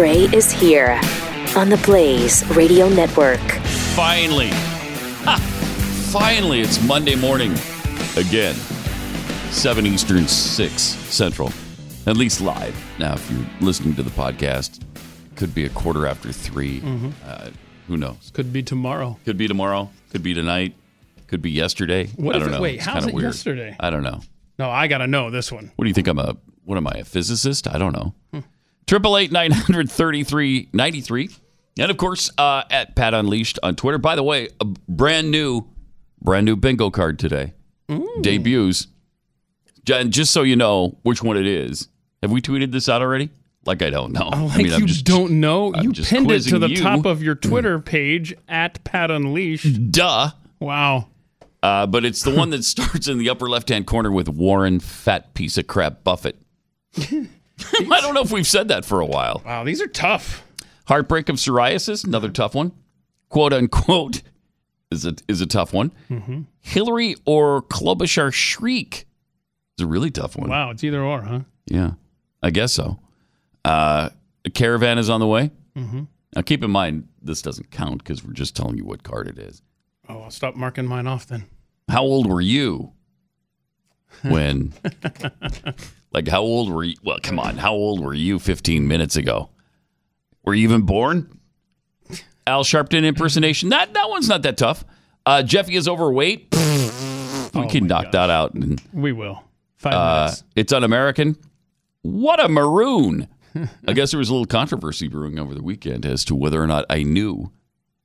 Gray is here on the Blaze Radio Network. Finally. Ha! Finally, it's Monday morning again. 7 Eastern, 6 Central. At least live. Now, if you're listening to the podcast, could be a quarter after 3. Mhm. Uh, who knows? Could be tomorrow. Could be tomorrow. Could be tonight. Could be yesterday. What I if don't it- know. wait, It's how's it weird. yesterday? I don't know. No, I gotta know this one. What do you think? I'm a what am I? A physicist? I don't know. Triple eight nine hundred thirty three ninety three, and of course uh, at Pat Unleashed on Twitter. By the way, a brand new, brand new bingo card today debuts. Jen, just so you know which one it is, have we tweeted this out already? Like I don't know. Oh, I like mean, I'm you just don't know. I'm you pinned it to the you. top of your Twitter page at Pat Unleashed. duh. Wow. Uh, but it's the one that starts in the upper left hand corner with Warren Fat Piece of Crap Buffett. I don't know if we've said that for a while. Wow, these are tough. Heartbreak of psoriasis, another tough one. Quote unquote is a is a tough one. Mm-hmm. Hillary or Klobuchar shriek is a really tough one. Wow, it's either or, huh? Yeah, I guess so. Uh, a caravan is on the way. Mhm. Now keep in mind this doesn't count because we're just telling you what card it is. Oh, I'll stop marking mine off then. How old were you when? like how old were you? Well, come on. How old were you 15 minutes ago? Were you even born? Al Sharpton impersonation. That that one's not that tough. Uh, Jeffy is overweight. we can knock that out. And, We will. Five uh, minutes. it's un-American. What a maroon! I guess there was a little controversy brewing over the weekend as to whether or not I knew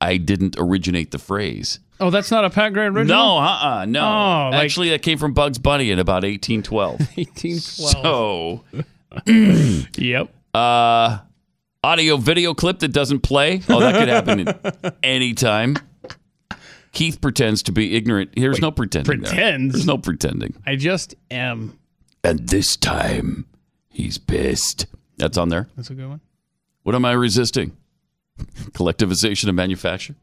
I didn't originate the phrase. Oh, that's not a Pat Gray original? No, uh-uh, no. Oh, like- Actually, that came from Bugs Bunny in about 1812. 1812. So, yep. Uh, audio video clip that doesn't play. Oh, that could happen at any time. Keith pretends to be ignorant. There's no pretending. there. pretends? There's no pretending. I just am. And this time, he's pissed. That's on there. That's a good one. What am I resisting? Collectivization of manufacture?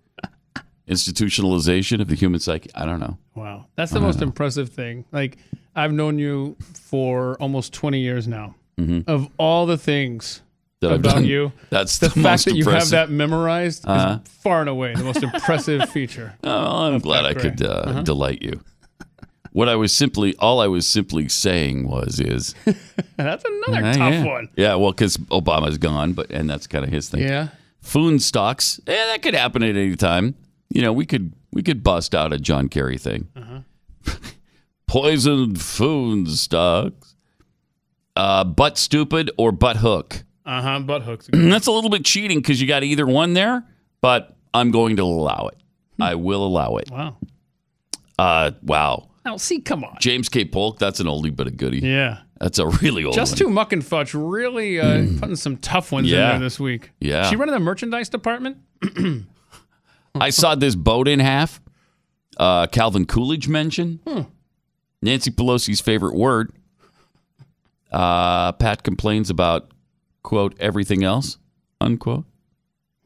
Institutionalization of the human psyche? I don't know. Wow. That's the most impressive thing. Like, I've known you for almost 20 years now. Mhm. Of all the things That I've about done. you, That's the, the fact that you have that memorized Uh-huh. is far and away the most impressive feature. Oh, I'm glad I could uh, Uh-huh. delight you. What I was simply, all I was simply saying was, is That's another Uh, tough yeah. one. Yeah, well, because Obama's gone, but and that's kind of his thing. Yeah. Foon stocks, eh, that could happen at any time. You know, we could we could bust out a John Kerry thing. Uh-huh. Poisoned foon stocks. Uh, butt stupid or butt hook. Uh huh. Butt hooks. That's a little bit cheating because you got either one there, but I'm going to allow it. I will allow it. Wow. Uh, wow. Now, see, come on. James K. Polk, that's an oldie but a goodie. Yeah. That's a really old Just one. too muck and fudge really uh, putting some tough ones in there this week. Yeah. She running the merchandise department? I saw this boat in half. Uh, Calvin Coolidge mentioned. Hmm. Nancy Pelosi's favorite word. Uh, Pat complains about quote everything else unquote.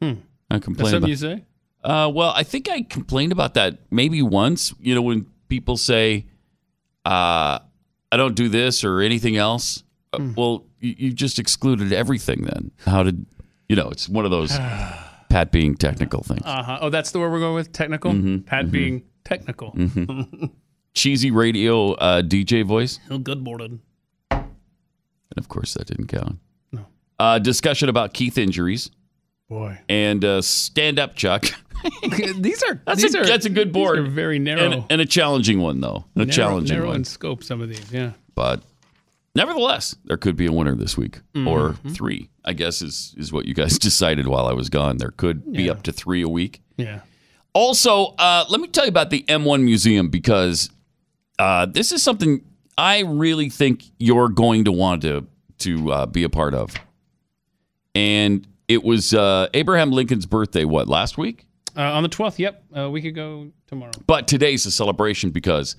Hmm. I That's complain something about. you say? Uh, well, I think I complained about that maybe once. You know, when people say, uh, "I don't do this or anything else," uh, Hmm. well, you, you just excluded everything. Then how did you know? It's one of those Pat being technical things. Uh huh. Oh, that's the word we're going with? Technical? Mhm, Pat mhm. being technical. Mhm. Cheesy radio uh, DJ voice, Oh, good morning. and of course that didn't count. No. Uh, discussion about Keith injuries Boy. and uh, stand up, Chuck. these are That's these a are, that's a good board. very narrow. and, and a challenging one though. A narrow, challenging narrow one. in scope. Some of these, yeah. but nevertheless, there could be a winner this week or Mhm. three. I guess is is what you guys decided while I was gone. There could be up to three a week. Yeah. Also, uh, let me tell you about the M1 Museum because uh, this is something I really think you're going to want to to uh, be a part of. And it was uh, Abraham Lincoln's birthday. What last week? Uh, on the 12th, yep. A week ago tomorrow. But today's a celebration because,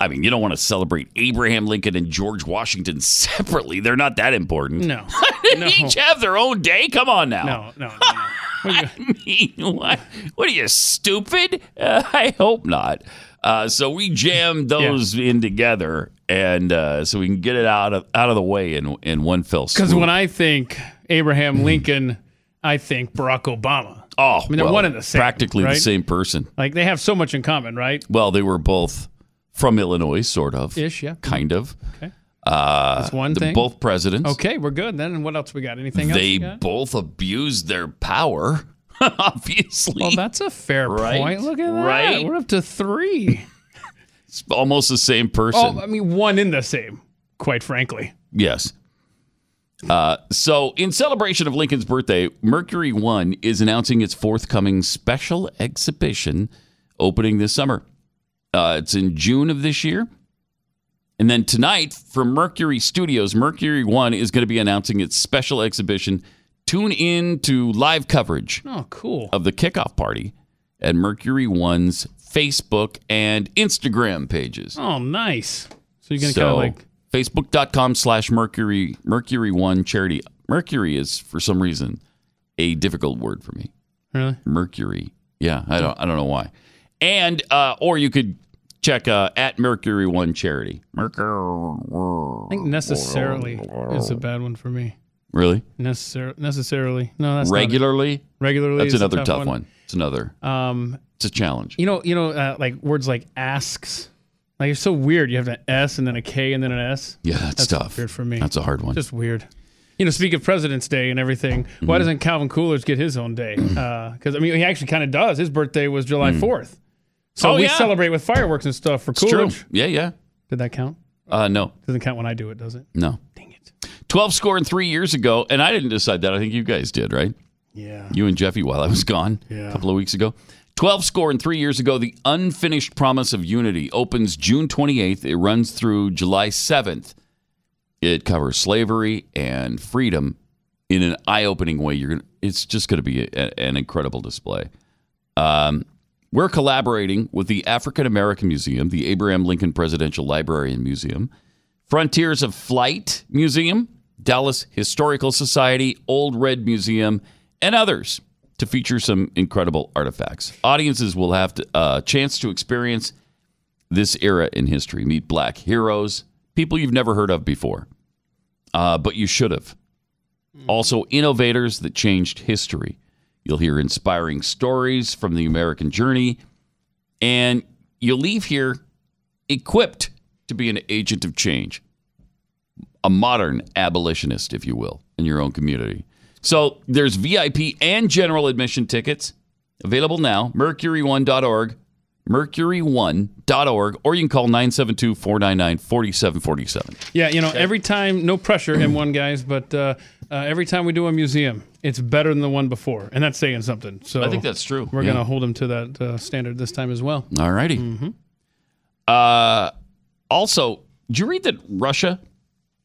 I mean, you don't want to celebrate Abraham Lincoln and George Washington separately. They're not that important. No. They each have their own day. Come on now. No, no, no. no. I mean, what? What are you stupid? Uh, I hope not. Uh, so we jammed those in together, and uh, so we can get it out of out of the way in in one fell swoop. Because when I think Abraham Lincoln, I think Barack Obama. Oh, I mean, they're one and the same, Practically the same person. Like they have so much in common, right? Well, they were both from Illinois, sort of. Ish, yeah. Kind of. Okay. Uh, That's one they're thing. both presidents. Okay, we're good then. And what else we got? Anything else? They got? both abused their power, obviously. Well, that's a fair Right? point. Look at that. Right? We're up to three. It's almost the same person. oh, I mean, one in the same. Quite frankly. Yes. Uh, so, in celebration of Lincoln's birthday, Mercury One is announcing its forthcoming special exhibition opening this summer. Uh, it's in June of this year. And then tonight, from Mercury Studios, Mercury One is going to be announcing its special exhibition. Tune in to live coverage Oh, cool. of the kickoff party at Mercury One's Facebook and Instagram pages. Oh, nice. So you're gonna So kind of like facebook.com slash mercury mercury one charity mercury is for some reason a difficult word for me really. mercury yeah i don't i don't know why and uh or you could check uh at mercury one charity mercury I think necessarily is a bad one for me. really Necessar- necessarily. No, that's not regularly regularly. that's is a another tough, one. it's another Um, it's a challenge you know, you know, uh, like words like asks. Like it's so weird. You have an S and then a K and then an S. yeah that's, That's tough weird for me. that's a hard one Just weird. You know, speak of President's Day and everything. Mm-hmm. Why doesn't Calvin Coolidge get his own day? Because I mean, he actually kind of does. His birthday was July fourth, so Oh, we yeah. celebrate with fireworks and stuff for Coolidge. yeah yeah Did that count? uh no Doesn't count when I do it, does it? no Dang it. 12 score and three years ago and i didn't decide that i think you guys did right Yeah. you and Jeffy while I was gone Yeah. a couple of weeks ago. 12 score and three years ago, The Unfinished Promise of Unity opens June 28th. It runs through July 7th. It covers slavery and freedom in an eye-opening way. You're gonna, it's just going to be a, an incredible display. Um, we're collaborating with the African American Museum, the Abraham Lincoln Presidential Library and Museum, Frontiers of Flight Museum, Dallas Historical Society, Old Red Museum, and others to feature some incredible artifacts. Audiences will have a uh, chance to experience this era in history, meet black heroes, people you've never heard of before, uh, but you should have. Also, innovators that changed history. You'll hear inspiring stories from the American journey, and you'll leave here equipped to be an agent of change, a modern abolitionist, if you will, in your own community. So there's VIP and general admission tickets available now. Mercury1.org, Mercury1.org, or you can call 972 499 4747. Yeah, you know, every time, no pressure, M1 guys, but uh, uh, every time we do a museum, it's better than the one before, and that's saying something. So I think that's true. we're Yeah. gonna hold them to that uh, standard this time as well. All righty. Uh, also, did you read that Russia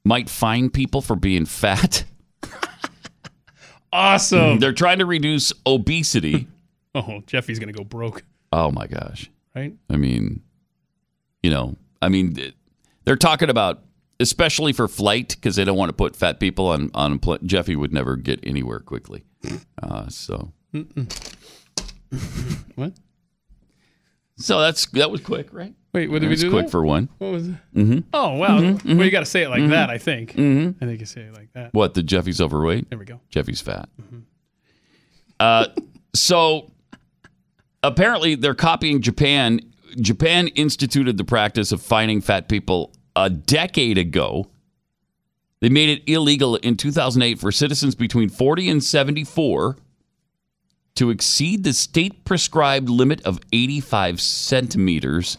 might fine people for being fat? Awesome. They're trying to reduce obesity. oh, Jeffy's gonna go broke, Oh my gosh. right? I mean, you know, I mean, they're talking about, especially for flight, because they don't want to put fat people on on. pl- Jeffy would never get anywhere quickly. Uh, so, What? so that's that was quick, right? Wait, what did we do? quick there? for one. what was it? Mm-hmm. Oh wow. Well, you got to say it like that. I think. Mm-hmm. I think you say it like that. What? The Jeffy's overweight. There we go. Jeffy's fat. Uh, so apparently they're copying Japan. Japan instituted the practice of fining fat people a decade ago. They made it illegal in 2008 for citizens between 40 and 74 to exceed the state prescribed limit of 85 centimeters.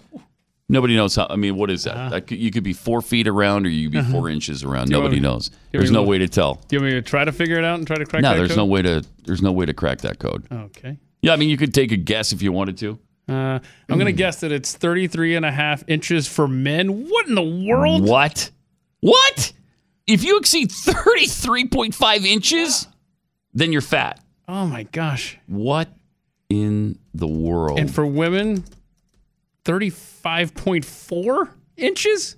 Nobody knows how. I mean, what is that? Uh-huh. that could, you could be four feet around or you could be uh-huh. four inches around. Nobody me- knows. There's no way to tell. Do you want me to try to figure it out and try to crack No, that there's code? no way to there's no way to crack that code. Okay. Yeah, I mean you could take a guess if you wanted to. Uh, I'm going to guess that it's 33 and a half inches for men. What in the world? What? What? If you exceed 33.5 inches, then you're fat. Oh my gosh. What in the world? And for women, 35.4 inches?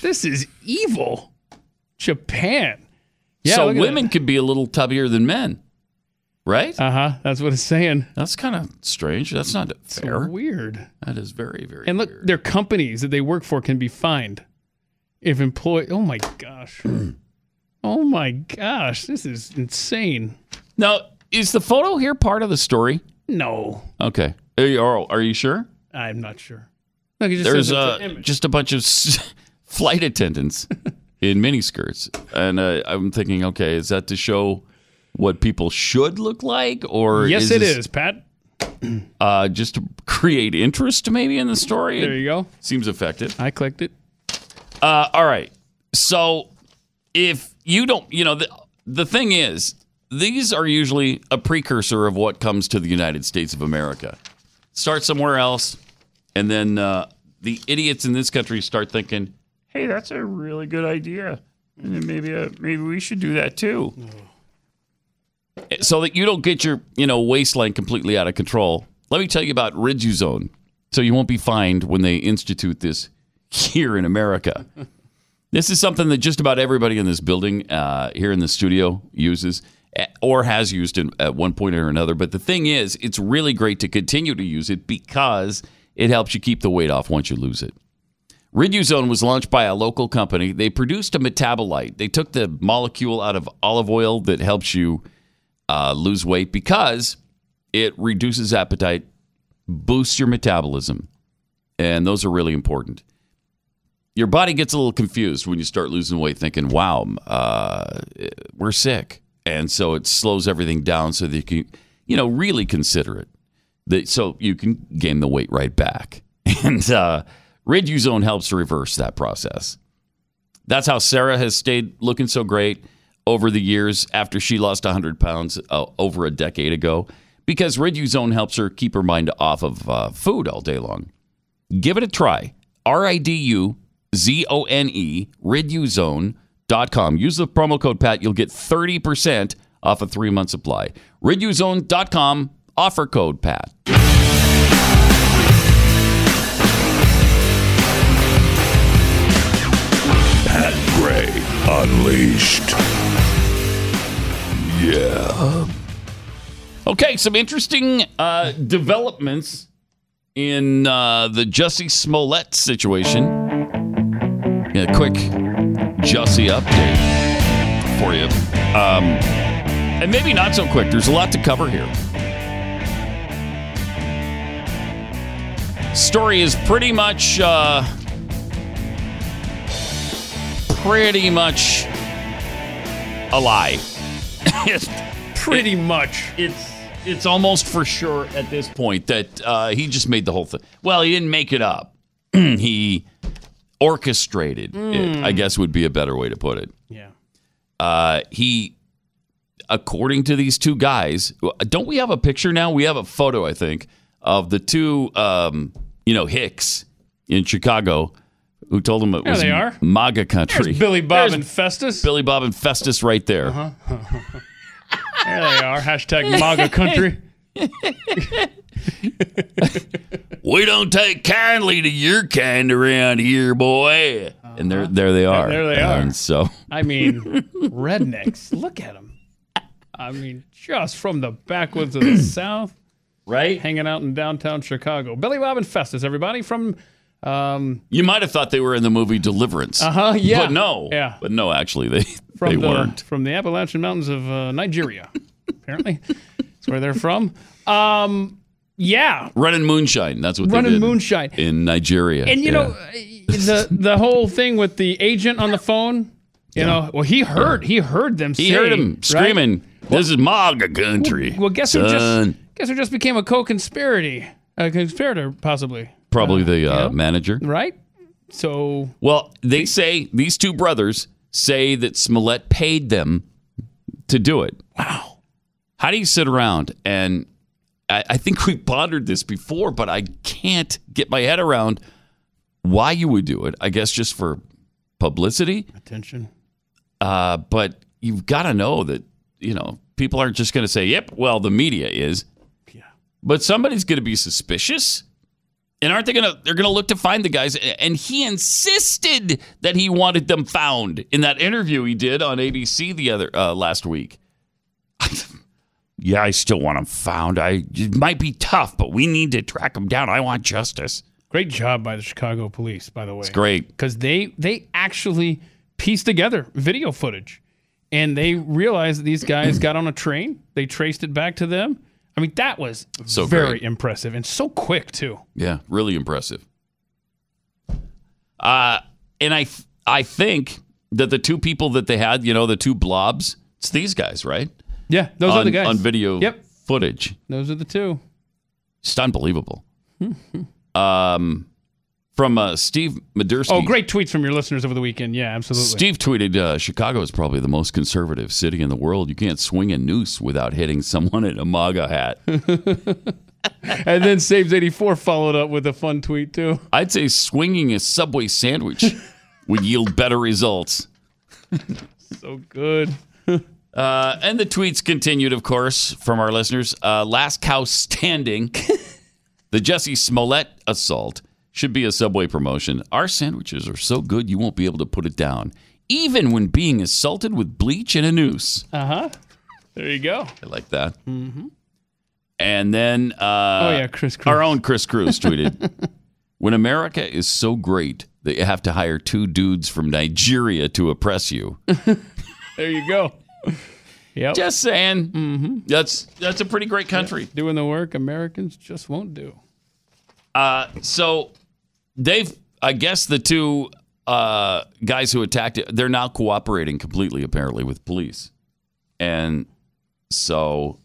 This is evil. Japan. Yeah, so women could be a little tubbier than men. Right? Uh huh. That's what it's saying. That's kind of strange. That's not fair. Weird. That is very, very And look, weird. their companies that they work for can be fined if employed. Oh my gosh. Oh my gosh, this is insane. Now, is the photo here part of the story? No, Okay. Are you, are- you sure? I'm not sure. Look, just There's it's image. just a bunch of flight attendants in miniskirts, and uh, I'm thinking, okay, is that to show what people should look like, or yes, is it this, is, Pat. uh, just to create interest maybe in the story? There you go. Seems effective. I clicked it. Uh, all right. So if you don't, you know, the, the thing is, these are usually a precursor of what comes to the United States of America. Start somewhere else, and then uh, the idiots in this country start thinking, "Hey, that's a really good idea, and maybe uh, maybe we should do that too." So that you don't get your you know waistline completely out of control. Let me tell you about Riduzone, so you won't be fined when they institute this here in America. This is something that just about everybody in this building uh, here in the studio uses eh, or has used at one point or another. But the thing is, it's really great to continue to use it because it helps you keep the weight off once you lose it. Riduzone was launched by a local company. They produced a metabolite. They took the molecule out of olive oil that helps you uh, lose weight because it reduces appetite, boosts your metabolism, and those are really important your body gets a little confused when you start losing weight, thinking, wow, uh, we're sick. And so it slows everything down so that you can, you know, really consider it. That, so you can gain the weight right back. And uh, Riduzone helps reverse that process. That's how Sarah has stayed looking so great over the years after she lost 100 pounds uh, over a decade ago because Riduzone helps her keep her mind off of uh, food all day long. Give it a try. R I D U Z O N E, riduzone.com. Use the promo code PAT. You'll get 30% off a three month supply. Riduzone.com, offer code PAT. Pat Unleashed. Yeah. Okay, some interesting uh, developments in uh, the Jussie Smollett situation. Yeah, quick Jussie update for you. Um, and maybe not so quick. There's a lot to cover here. Story is pretty much, uh, pretty much a lie. It's- Pretty much. it's it's almost for sure at this point that uh, he just made the whole thing. Well, he didn't make it up. he orchestrated it. I guess would be a better way to put it. Yeah. Uh, he, according to these two guys, don't we have a picture now? We have a photo, I think, of the two, um, you know, Hicks in Chicago, who told him it There was they are. MAGA country. There's Billy Bob There's and Festus. Billy Bob and Festus right there. Uh-huh. There they are. Hashtag MAGA country. We don't take kindly to your kind around here, boy. Uh-huh. And there, there they are. there they are. And so, I mean, rednecks. Look at them. I mean, just from the backwoods of the South, right? hanging out in downtown Chicago. Billy Bob and Festus, everybody from. Um, You might have thought they were in the movie Deliverance. uh huh. Yeah. But no. Yeah. But no, actually, they From they the weren't. from the Appalachian Mountains of uh, Nigeria. apparently, that's where they're from. Um, yeah. Running moonshine. That's what Running moonshine. in Nigeria. And you Yeah. know uh, the the whole thing with the agent on the phone. You know, well, he heard he heard them. he say, heard him right? screaming, "This is MAGA country." Well, guess who just guess who just became a co-conspirator, a conspirator possibly, Probably the uh, yeah. manager. right? So Well, they say these two brothers say that Smollett paid them to do it. Wow. How do you sit around and I, I think we pondered this before, but I can't get my head around why you would do it. I guess just for publicity. attention. Uh, but you've got to know that, you know, people aren't just going to say, yep, well, the media is. Yeah. But somebody's going to be suspicious. And aren't they going to, they're going to look to find the guys. And he insisted that he wanted them found in that interview he did on ABC the other, uh, last week. yeah, I still want them found. I, it might be tough, but we need to track them down. I want justice. Great job by the Chicago police, by the way. It's great. because they they actually pieced together video footage, and they realized that these guys got on a train. They traced it back to them. I mean, that was So very great. impressive and so quick too. Yeah, really impressive. Uh, and I I think that the two people that they had, you know, the two blobs, it's these guys, right? Yeah, those on, are the guys on video Yep, footage. those are the two. Just unbelievable. um, from uh, Steve Madursky. Oh, great tweets from your listeners over the weekend. Yeah, absolutely. Steve tweeted, uh, "Chicago is probably the most conservative city in the world. You can't swing a noose without hitting someone in a MAGA hat." and then Saves eighty four followed up with a fun tweet too. I'd say swinging a Subway sandwich would yield better results. So good. Uh, and the tweets continued, of course, from our listeners. Uh, last cow standing. the Jussie Smollett assault should be a Subway promotion. Our sandwiches are so good you won't be able to put it down, even when being assaulted with bleach and a noose. Uh huh. There you go. I like that. Mm-hmm. And then, uh, Oh yeah, Chris. Cruz. our own Chris Cruz tweeted, "When America is so great that you have to hire two dudes from Nigeria to oppress you." There you go. Yep. Just saying, mm-hmm. that's that's a pretty great country. Doing the work Americans just won't do. Uh, so they've, I guess, the two uh, guys who attacked it, they're now cooperating completely, apparently, with police, and so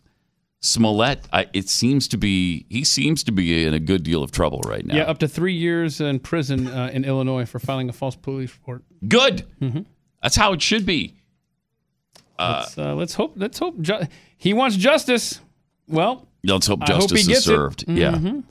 Smollett, I, it seems to be, he seems to be in a good deal of trouble right now. Yeah, up to three years in prison uh, in Illinois for filing a false police report. Good. That's how it should be. let's, uh, let's hope. Let's hope. Ju- he wants justice. Well, Let's hope I hope justice is it. Mm-hmm. served. Yeah.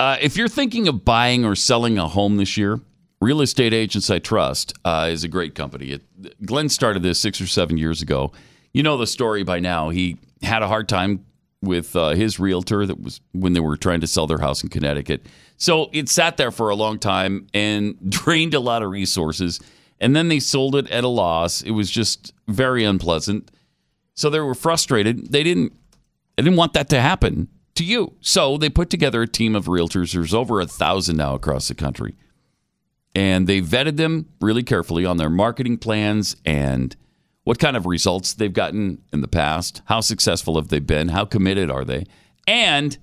Uh, if you're thinking of buying or selling a home this year, Real Estate Agents I Trust uh, is a great company. It, Glenn started this six or seven years ago. You know the story by now. He had a hard time with uh, his realtor that was when they were trying to sell their house in Connecticut. So it sat there for a long time and drained a lot of resources. And then they sold it at a loss. It was just very unpleasant. So they were frustrated. They didn't they didn't want that to happen to you. So they put together a team of realtors. There's over a thousand now across the country. And they vetted them really carefully on their marketing plans and what kind of results they've gotten in the past. How successful have they been? How committed are they? And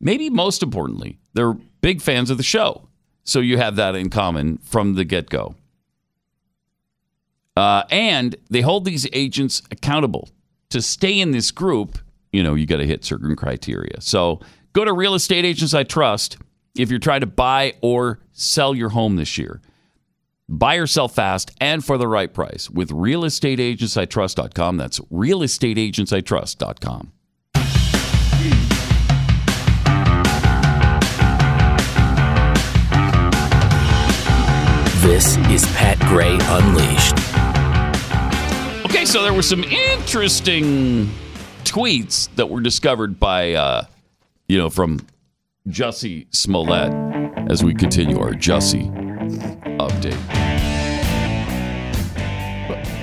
maybe most importantly, they're big fans of the show. So you have that in common from the get go. Uh, and they hold these agents accountable to stay in this group. You know, you got to hit certain criteria. So go to Real Estate Agents I Trust if you're trying to buy or sell your home this year. Buy or sell fast and for the right price with realestateagentsitrust.com. That's realestateagentsitrust.com. This is Pat Gray Unleashed. Okay, so there were some interesting tweets that were discovered by, uh, you know, from Jussie Smollett as we continue our Jussie update.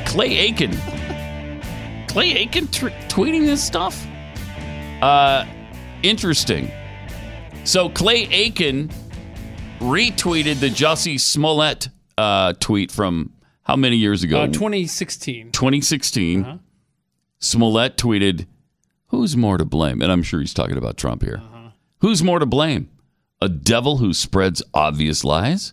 Clay Aiken. Clay Aiken tr- tweeting this stuff? Uh, interesting. So Clay Aiken retweeted the Jussie Smollett uh, tweet from how many years ago? uh, 2016. 2016, Smollett tweeted, Who's more to blame? And I'm sure he's talking about Trump here. Uh-huh. Who's more to blame? A devil who spreads obvious lies?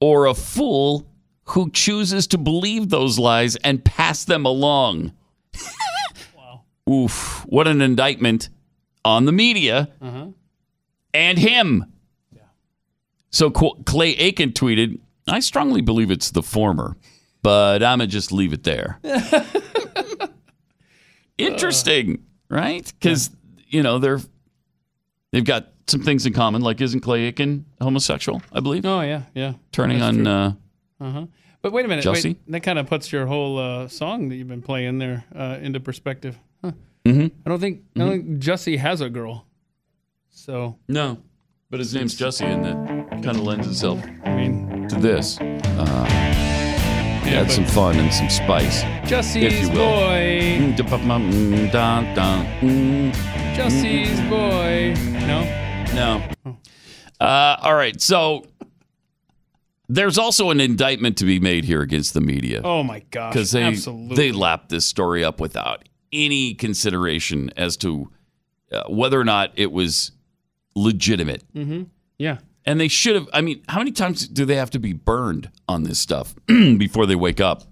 Or a fool who chooses to believe those lies and pass them along? wow. Oof. What an indictment on the media uh-huh. and him. Yeah. So Clay Aiken tweeted, I strongly believe it's the former, but I'm going to just leave it there. Interesting, uh. Right? Because, you know, they're, they've got some things in common. Like, isn't Clay Aiken homosexual, I believe? Oh yeah, yeah. Turning That's on, true. uh, huh. But wait a minute. Jussie? Wait, that kind of puts your whole uh, song that you've been playing there uh, into perspective. Huh. I don't think I don't think Jussie has a girl. So no, but his name's Jussie, and that kind of lends itself I mean, to this. Uh, yeah, add some fun and some spice. Jussie's you will. boy, Mm, dun, dun, mm. Jussie's boy. No, No. Uh, all right. So there's also an indictment to be made here against the media Oh my gosh. because they Absolutely. they lapped this story up without any consideration as to uh, whether or not it was legitimate. yeah. And they should have. I mean, how many times do they have to be burned on this stuff before they wake up?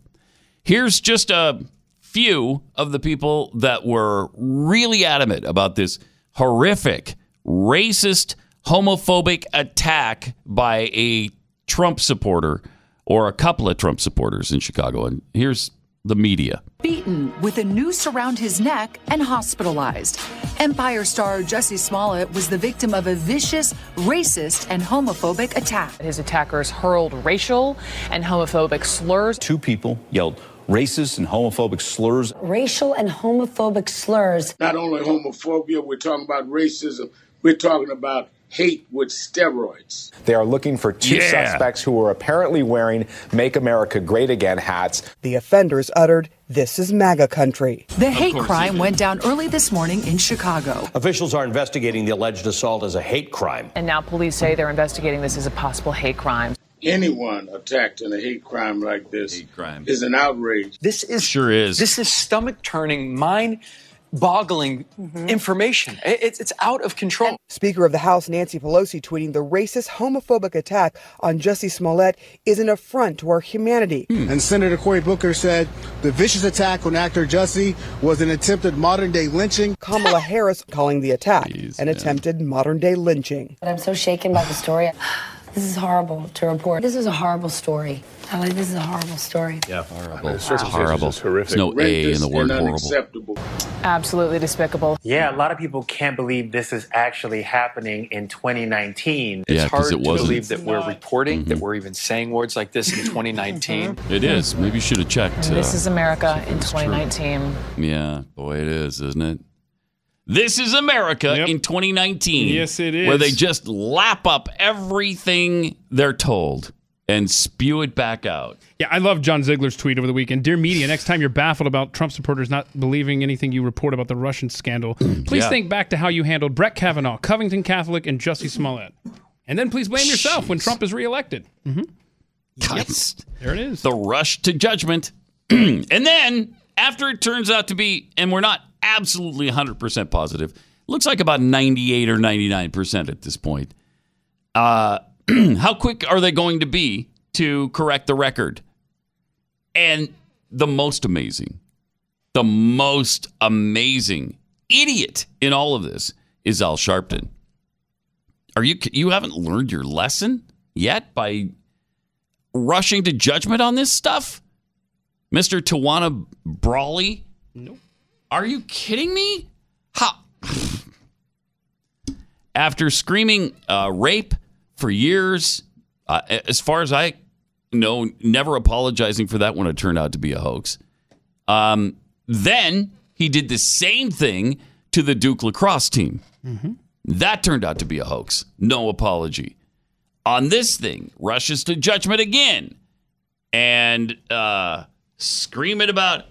Here's just a few of the people that were really adamant about this horrific, racist, homophobic attack by a Trump supporter or a couple of Trump supporters in Chicago. And here's the media. beaten with a noose around his neck and hospitalized. Empire star Jesse Smollett was the victim of a vicious, racist, and homophobic attack. His attackers hurled racial and homophobic slurs. Two people yelled racist and homophobic slurs. racial and homophobic slurs. not only homophobia, we're talking about racism, we're talking about hate with steroids. They are looking for two Yeah. suspects who were apparently wearing Make America Great Again hats. The offenders uttered, This is MAGA country. The hate crime went down early this morning in Chicago. Officials are investigating the alleged assault as a hate crime. And now police say they're investigating this as a possible hate crime. Anyone attacked in a hate crime like this Hate crime. is an outrage. This is Sure is. This is stomach turning, mind boggling mm-hmm. information. It's, it's out of control. Speaker of the House Nancy Pelosi tweeting the racist, homophobic attack on Jussie Smollett is an affront to our humanity. Hmm. And Senator Cory Booker said the vicious attack on actor Jussie was an attempted modern day lynching. Kamala Harris calling the attack Jeez, an man. attempted modern day lynching. But I'm so shaken by the story. This is horrible to report. This is a horrible story. I like this is a horrible story. Yeah, horrible. It's horrible. There's no A in the word horrible. Absolutely despicable. Yeah, a lot of people can't believe this is actually happening in 2019. Yeah, it's 'cause hard it to wasn't. believe that we're reporting, that we're even saying words like this in 2019. It is. Maybe you should have checked. uh, This is America in it's true. 2019. Yeah, boy, it is, isn't it? This is America Yep. in 2019. Yes, it is. Where they just lap up everything they're told and spew it back out. Yeah, I love John Ziegler's tweet over the weekend. Dear media, next time you're baffled about Trump supporters not believing anything you report about the Russian scandal, please Yeah. think back to how you handled Brett Kavanaugh, Covington Catholic, and Jussie Smollett. And then please blame yourself when Trump is reelected. Mm-hmm. Guys, There it is. the rush to judgment. and then, after it turns out to be, and we're not absolutely 100% positive, looks like about 98 or 99% at this point. Uh, how quick are they going to be to correct the record? And the most amazing, the most amazing idiot in all of this is Al Sharpton. Are you you haven't learned your lesson yet by rushing to judgment on this stuff? Mr. Tawana Brawley? Nope. Are you kidding me? How? After screaming uh, rape for years, uh, as far as I know, never apologizing for that when it turned out to be a hoax. Um, then he did the same thing to the Duke lacrosse team. That turned out to be a hoax. No apology. On this thing, rushes to judgment again and uh, screaming about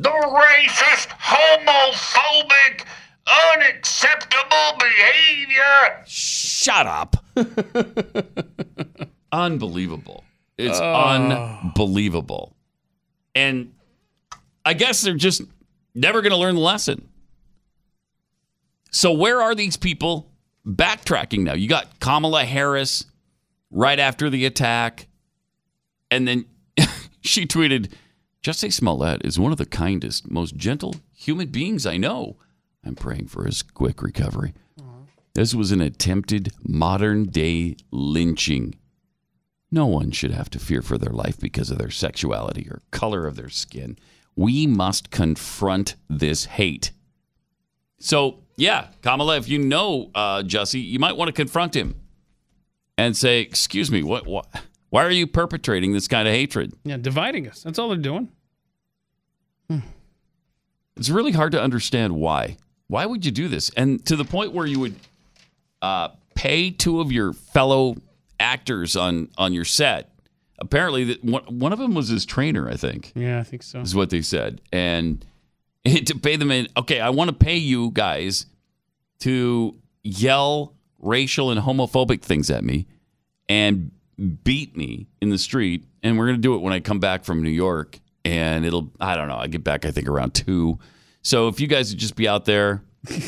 the racist, homophobic, unacceptable behavior. Shut up. unbelievable. It's unbelievable. And I guess they're just never going to learn the lesson. So, where are these people backtracking now? You got Kamala Harris right after the attack. And then she tweeted, Jussie Smollett is one of the kindest, most gentle human beings I know. I'm praying for his quick recovery. This was an attempted modern day lynching. No one should have to fear for their life because of their sexuality or color of their skin. We must confront this hate. So, yeah, Kamala, if you know uh, Jussie, you might want to confront him and say, "Excuse me, what, what? Why are you perpetrating this kind of hatred?" Yeah, dividing us. That's all they're doing. It's really hard to understand why. Why would you do this? And to the point where you would uh, pay two of your fellow actors on on your set. Apparently, that one, one of them was his trainer. I think Yeah, I think so. is what they said, and to pay them in. Okay, I want to pay you guys to yell racial and homophobic things at me, and beat me in the street, and we're going to do it when I come back from New York. And it'll, I don't know, I get back, I think, around two. So if you guys would just be out there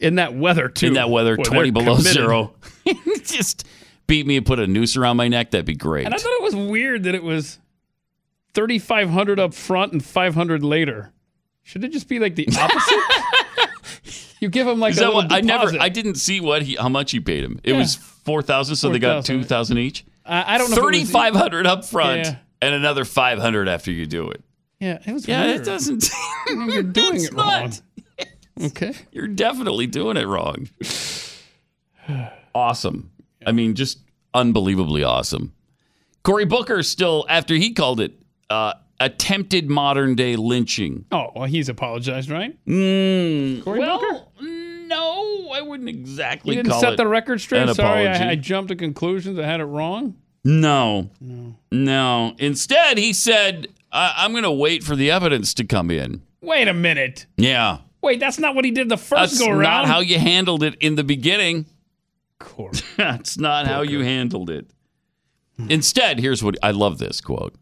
In that weather, too. in that weather, Boy, 20 below committed. zero, just beat me and put a noose around my neck, that'd be great. And I thought it was weird that it was 3,500 up front and 500 later. Should it just be like the opposite? you give him like Is a that little what, I never, I didn't see what he, how much he paid him. It Yeah. was 4,000, so they got 4,000. 2,000 each. I, I don't know. it was- 3,500 up front Yeah. and another 500 after you do it. Yeah, it was Yeah, weird. it doesn't. You're doing it wrong. not. Okay. You're definitely doing it wrong. awesome. I mean, just unbelievably awesome. Cory Booker still, after he called it uh, attempted modern day lynching. Oh, well, he's apologized, right? Mm, Cory well, Booker? No, I wouldn't exactly You didn't set the record straight. Sorry. I, I jumped to conclusions. I had it wrong. No. No. no. Instead, he said, I- I'm going to wait for the evidence to come in. Wait a minute. Yeah. Wait, that's not what he did the first That's go around. That's not how you handled it in the beginning. Cory. That's not how you handled it. Instead, here's what I love this quote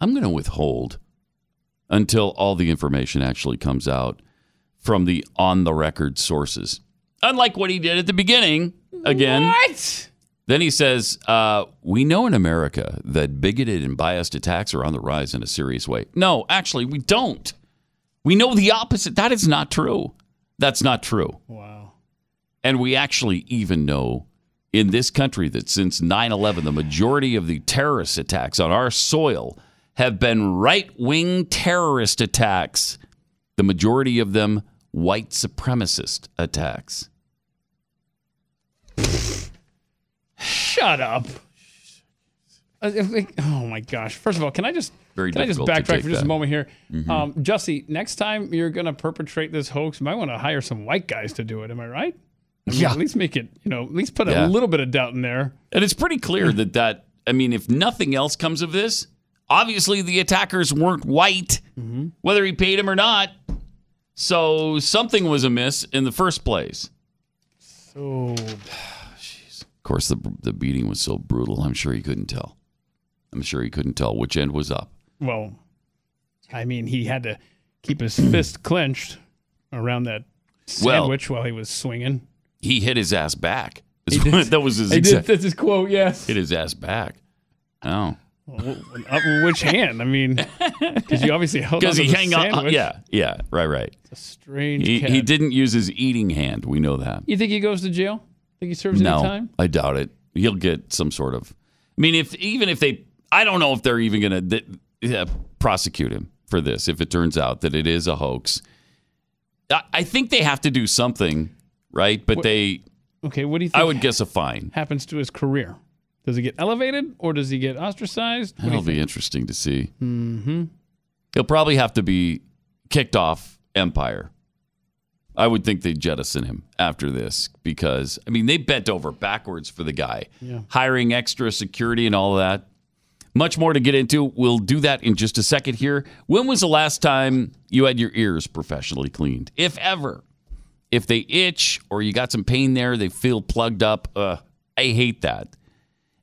I'm going to withhold until all the information actually comes out from the on the record sources. Unlike what he did at the beginning, again. What? Then he says, uh, We know in America that bigoted and biased attacks are on the rise in a serious way. No, actually, we don't. We know the opposite. That is not true. That's not true. Wow. And we actually even know in this country that since 9 11, the majority of the terrorist attacks on our soil have been right wing terrorist attacks. The majority of them white supremacist attacks. Shut up. Uh, Oh my gosh! First of all, can I just Very can I just backtrack for just that. a moment here, Mhm. um, Jussie? Next time you're going to perpetrate this hoax, you might want to hire some white guys to do it. Am I right? I mean, Yeah. At least make it. You know, at least put Yeah. a little bit of doubt in there. And it's pretty clear that that I mean, if nothing else comes of this, obviously the attackers weren't white, whether he paid him or not. So something was amiss in the first place. So Of course, the the beating was so brutal. I'm sure he couldn't tell. I'm sure he couldn't tell which end was up. well, I mean, he had to keep his fist clenched around that Well- sandwich while he was swinging. He hit his ass back. That was his He did. exact. That's his quote. Yes. Hit his ass back. Oh, Well, Uh, which hand? I mean, because you obviously held on because he the hang on. Uh, sandwich. Yeah, yeah, right, right. Strange. He, cat. he didn't use his eating hand. We know that. You think he goes to jail? Think he serves no, any time? I doubt it. He'll get some sort of. I mean, if even if they, I don't know if they're even going to yeah, prosecute him for this. If it turns out that it is a hoax, I, I think they have to do something, right? But What- they, Okay, what do you think I would guess a fine. happens to his career? Does he get elevated or does he get ostracized? What That'll be interesting to see. Mm-hmm. He'll probably have to be kicked off Empire. I would think they'd jettison him after this because, I mean, they bent over backwards for the guy, Yeah. hiring extra security and all of that. Much more to get into. We'll do that in just a second here. When was the last time you had your ears professionally cleaned, if ever? If they itch or you got some pain there, they feel plugged up. Uh, I hate that.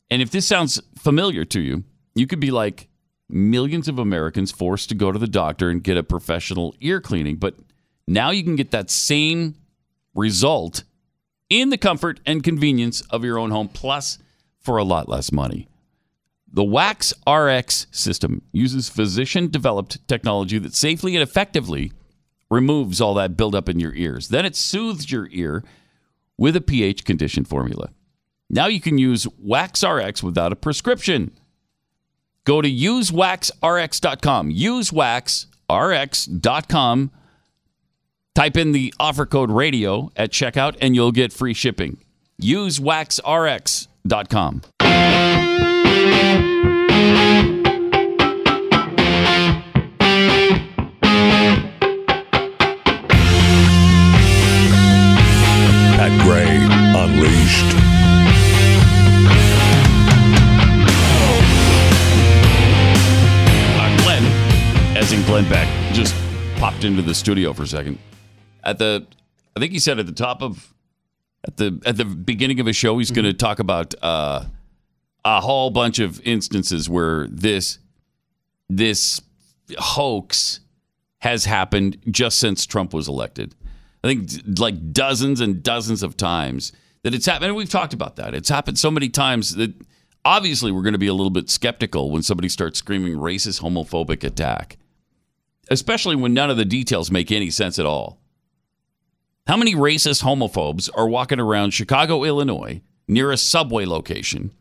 And if this sounds familiar to you, you could be like millions of Americans forced to go to the doctor and get a professional ear cleaning. But now you can get that same result in the comfort and convenience of your own home, plus for a lot less money. The Wax RX system uses physician developed technology that safely and effectively removes all that buildup in your ears. Then it soothes your ear with a pH conditioned formula. Now you can use WaxRx without a prescription. Go to usewaxrx.com. Usewaxrx.com. Type in the offer code radio at checkout and you'll get free shipping. Usewaxrx.com. Pat Gray Unleashed. Beck, just popped into the studio for a second. At the, I think he said at the top of, at the at the beginning of his show, he's going to talk about uh, a whole bunch of instances where this this hoax has happened just since Trump was elected. I think like dozens and dozens of times that it's happened. And we've talked about that. It's happened so many times that obviously we're going to be a little bit skeptical when somebody starts screaming racist, homophobic attack, especially when none of the details make any sense at all. How many racist homophobes are walking around Chicago, Illinois, near a subway location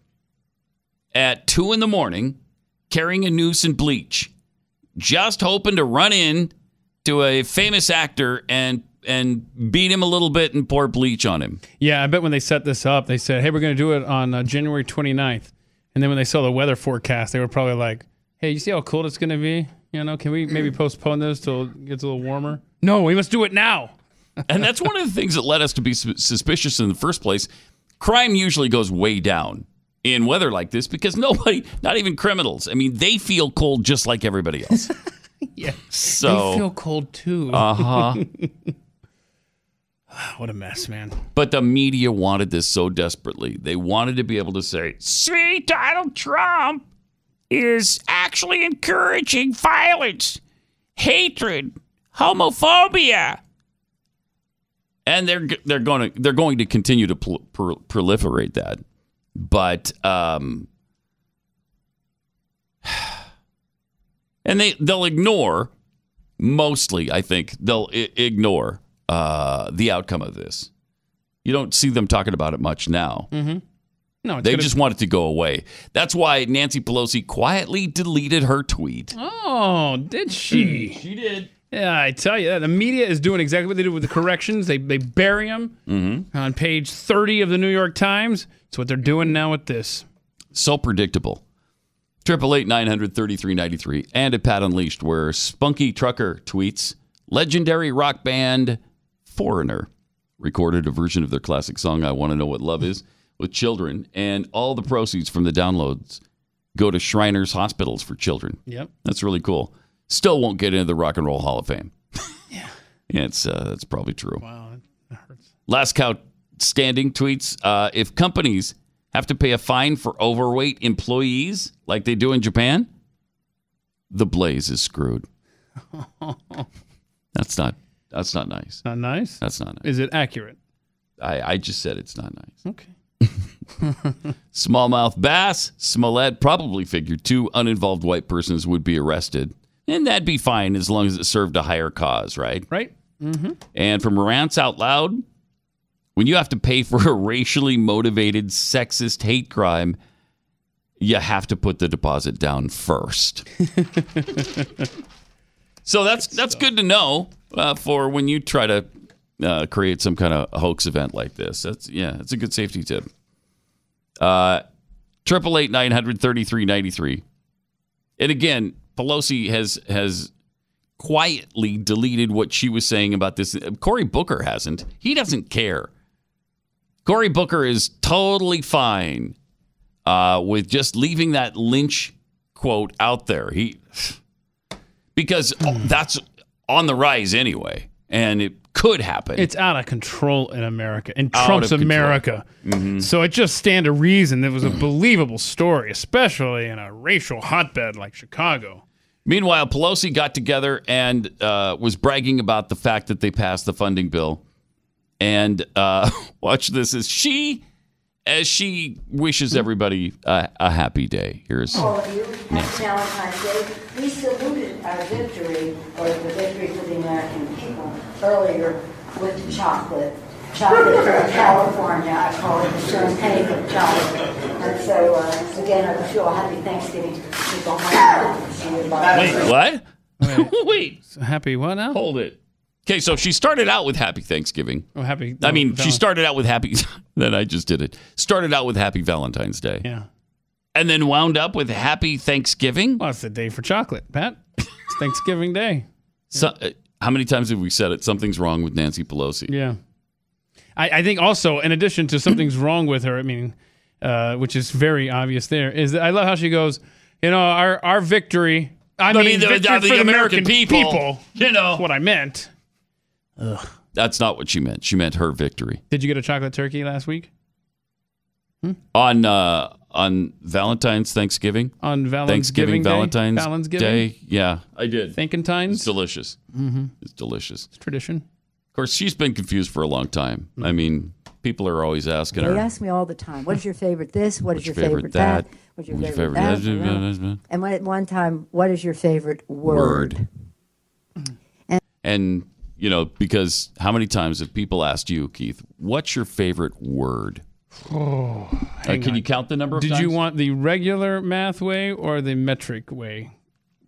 at two in the morning carrying a noose and bleach, just hoping to run in to a famous actor and and beat him a little bit and pour bleach on him. Yeah, I bet when they set this up, they said, hey, we're going to do it on uh, January 29th. And then when they saw the weather forecast, they were probably like, hey, you see how cold it's going to be? You know, can we maybe postpone this till it gets a little warmer? No, we must do it now. and that's one of the things that led us to be suspicious in the first place. Crime usually goes way down in weather like this because nobody, not even criminals, I mean, they feel cold just like everybody else. yeah. So they feel cold too. Uh huh. what a mess, man. But the media wanted this so desperately. They wanted to be able to say, see, Donald Trump is actually encouraging violence, hatred, homophobia. And they're they're going to they're going to continue to pl- pro- proliferate that, but um, and they they'll ignore mostly. I think they'll I- ignore uh, the outcome of this. You don't see them talking about it much now. Mm-hmm. No, it's They gonna- just want it to go away. That's why Nancy Pelosi quietly deleted her tweet. Oh, did she? she did. Yeah, I tell you, the media is doing exactly what they do with the corrections. They they bury them Mm-hmm. on page thirty of the New York Times. It's what they're doing now with this. So predictable. Triple eight nine hundred thirty three ninety three and a Pat Unleashed, where Spunky Trucker tweets: Legendary rock band Foreigner recorded a version of their classic song "I Want to Know What Love Is" with children, and all the proceeds from the downloads go to Shriners Hospitals for Children. Yep. That's really cool. Still won't get into the Rock and Roll Hall of Fame. yeah, yeah, it's uh, that's probably true. Wow, that hurts. Last Cow Standing tweets uh, if companies have to pay a fine for overweight employees like they do in Japan, the Blaze is screwed. That's not that's not nice. Not nice. That's not nice. Is it accurate? I, I just said it's not nice. Okay. Smallmouth bass, Smollett probably figured two uninvolved white persons would be arrested. And that'd be fine as long as it served a higher cause, right? Right. Mm-hmm. And from Rants Out Loud, when you have to pay for a racially motivated sexist hate crime, you have to put the deposit down first. so that's that's good to know uh, for when you try to uh, create some kind of hoax event like this. That's yeah, it's a good safety tip. Uh, Triple eight nine hundred thirty three ninety three. And again, Pelosi has has quietly deleted what she was saying about this. Cory Booker hasn't. He doesn't care. Cory Booker is totally fine uh, with just leaving that Lynch quote out there. He because that's on the rise anyway, and it could happen. It's out of control in America, in Out Trump's of control. America. Mhm. So it just stand to reason that it was a believable story, especially in a racial hotbed like Chicago. Meanwhile, Pelosi got together and uh, was bragging about the fact that they passed the funding bill. And uh, watch this as she, as she wishes everybody a, a happy day. Here's all of you. Happy Valentine's Day. We saluted our victory, or the victory for the American people, earlier with chocolate. Chocolate from California. I call it the champagne of chocolate. And so, uh, again, I wish you all happy Thanksgiving. Keep on my Wait, what? Wait. happy what now? Hold it. Okay, so she started out with Happy Thanksgiving. Oh, happy. I mean, she started out with Happy. then I just did it. Started out with Happy Valentine's Day. Yeah. And then wound up with Happy Thanksgiving. Well, it's the day for chocolate, Pat. It's Thanksgiving Day. So, uh, how many times have we said it? Something's wrong with Nancy Pelosi. Yeah. I, I think also, in addition to something's wrong with her, I mean, uh, which is very obvious there, is that I love how she goes, you know, our, our victory. I, mean, the- victory the for the American American people, people. you know. That's what I meant. That's not what she meant. She meant her victory. Did you get a chocolate turkey last week? On uh, on Valentine's Thanksgiving. On Valentine's Thanksgiving, Day? Valentine's Valentine's Day. Yeah, I did. Thinking times. It's delicious. Mhm. It's delicious. It's tradition. Of course, she's been confused for a long time. I mean, people are always asking They her. ask me all the time, what is your favorite this? What is What's your favorite, that? that? What's your What's favorite, your that? favorite that? And when, at one time, what is your favorite word? And you know, because how many times have people asked you, Keith, what's your favorite word? Oh, Uh, can on. you count the number of Did times? you want the regular math way or the metric way?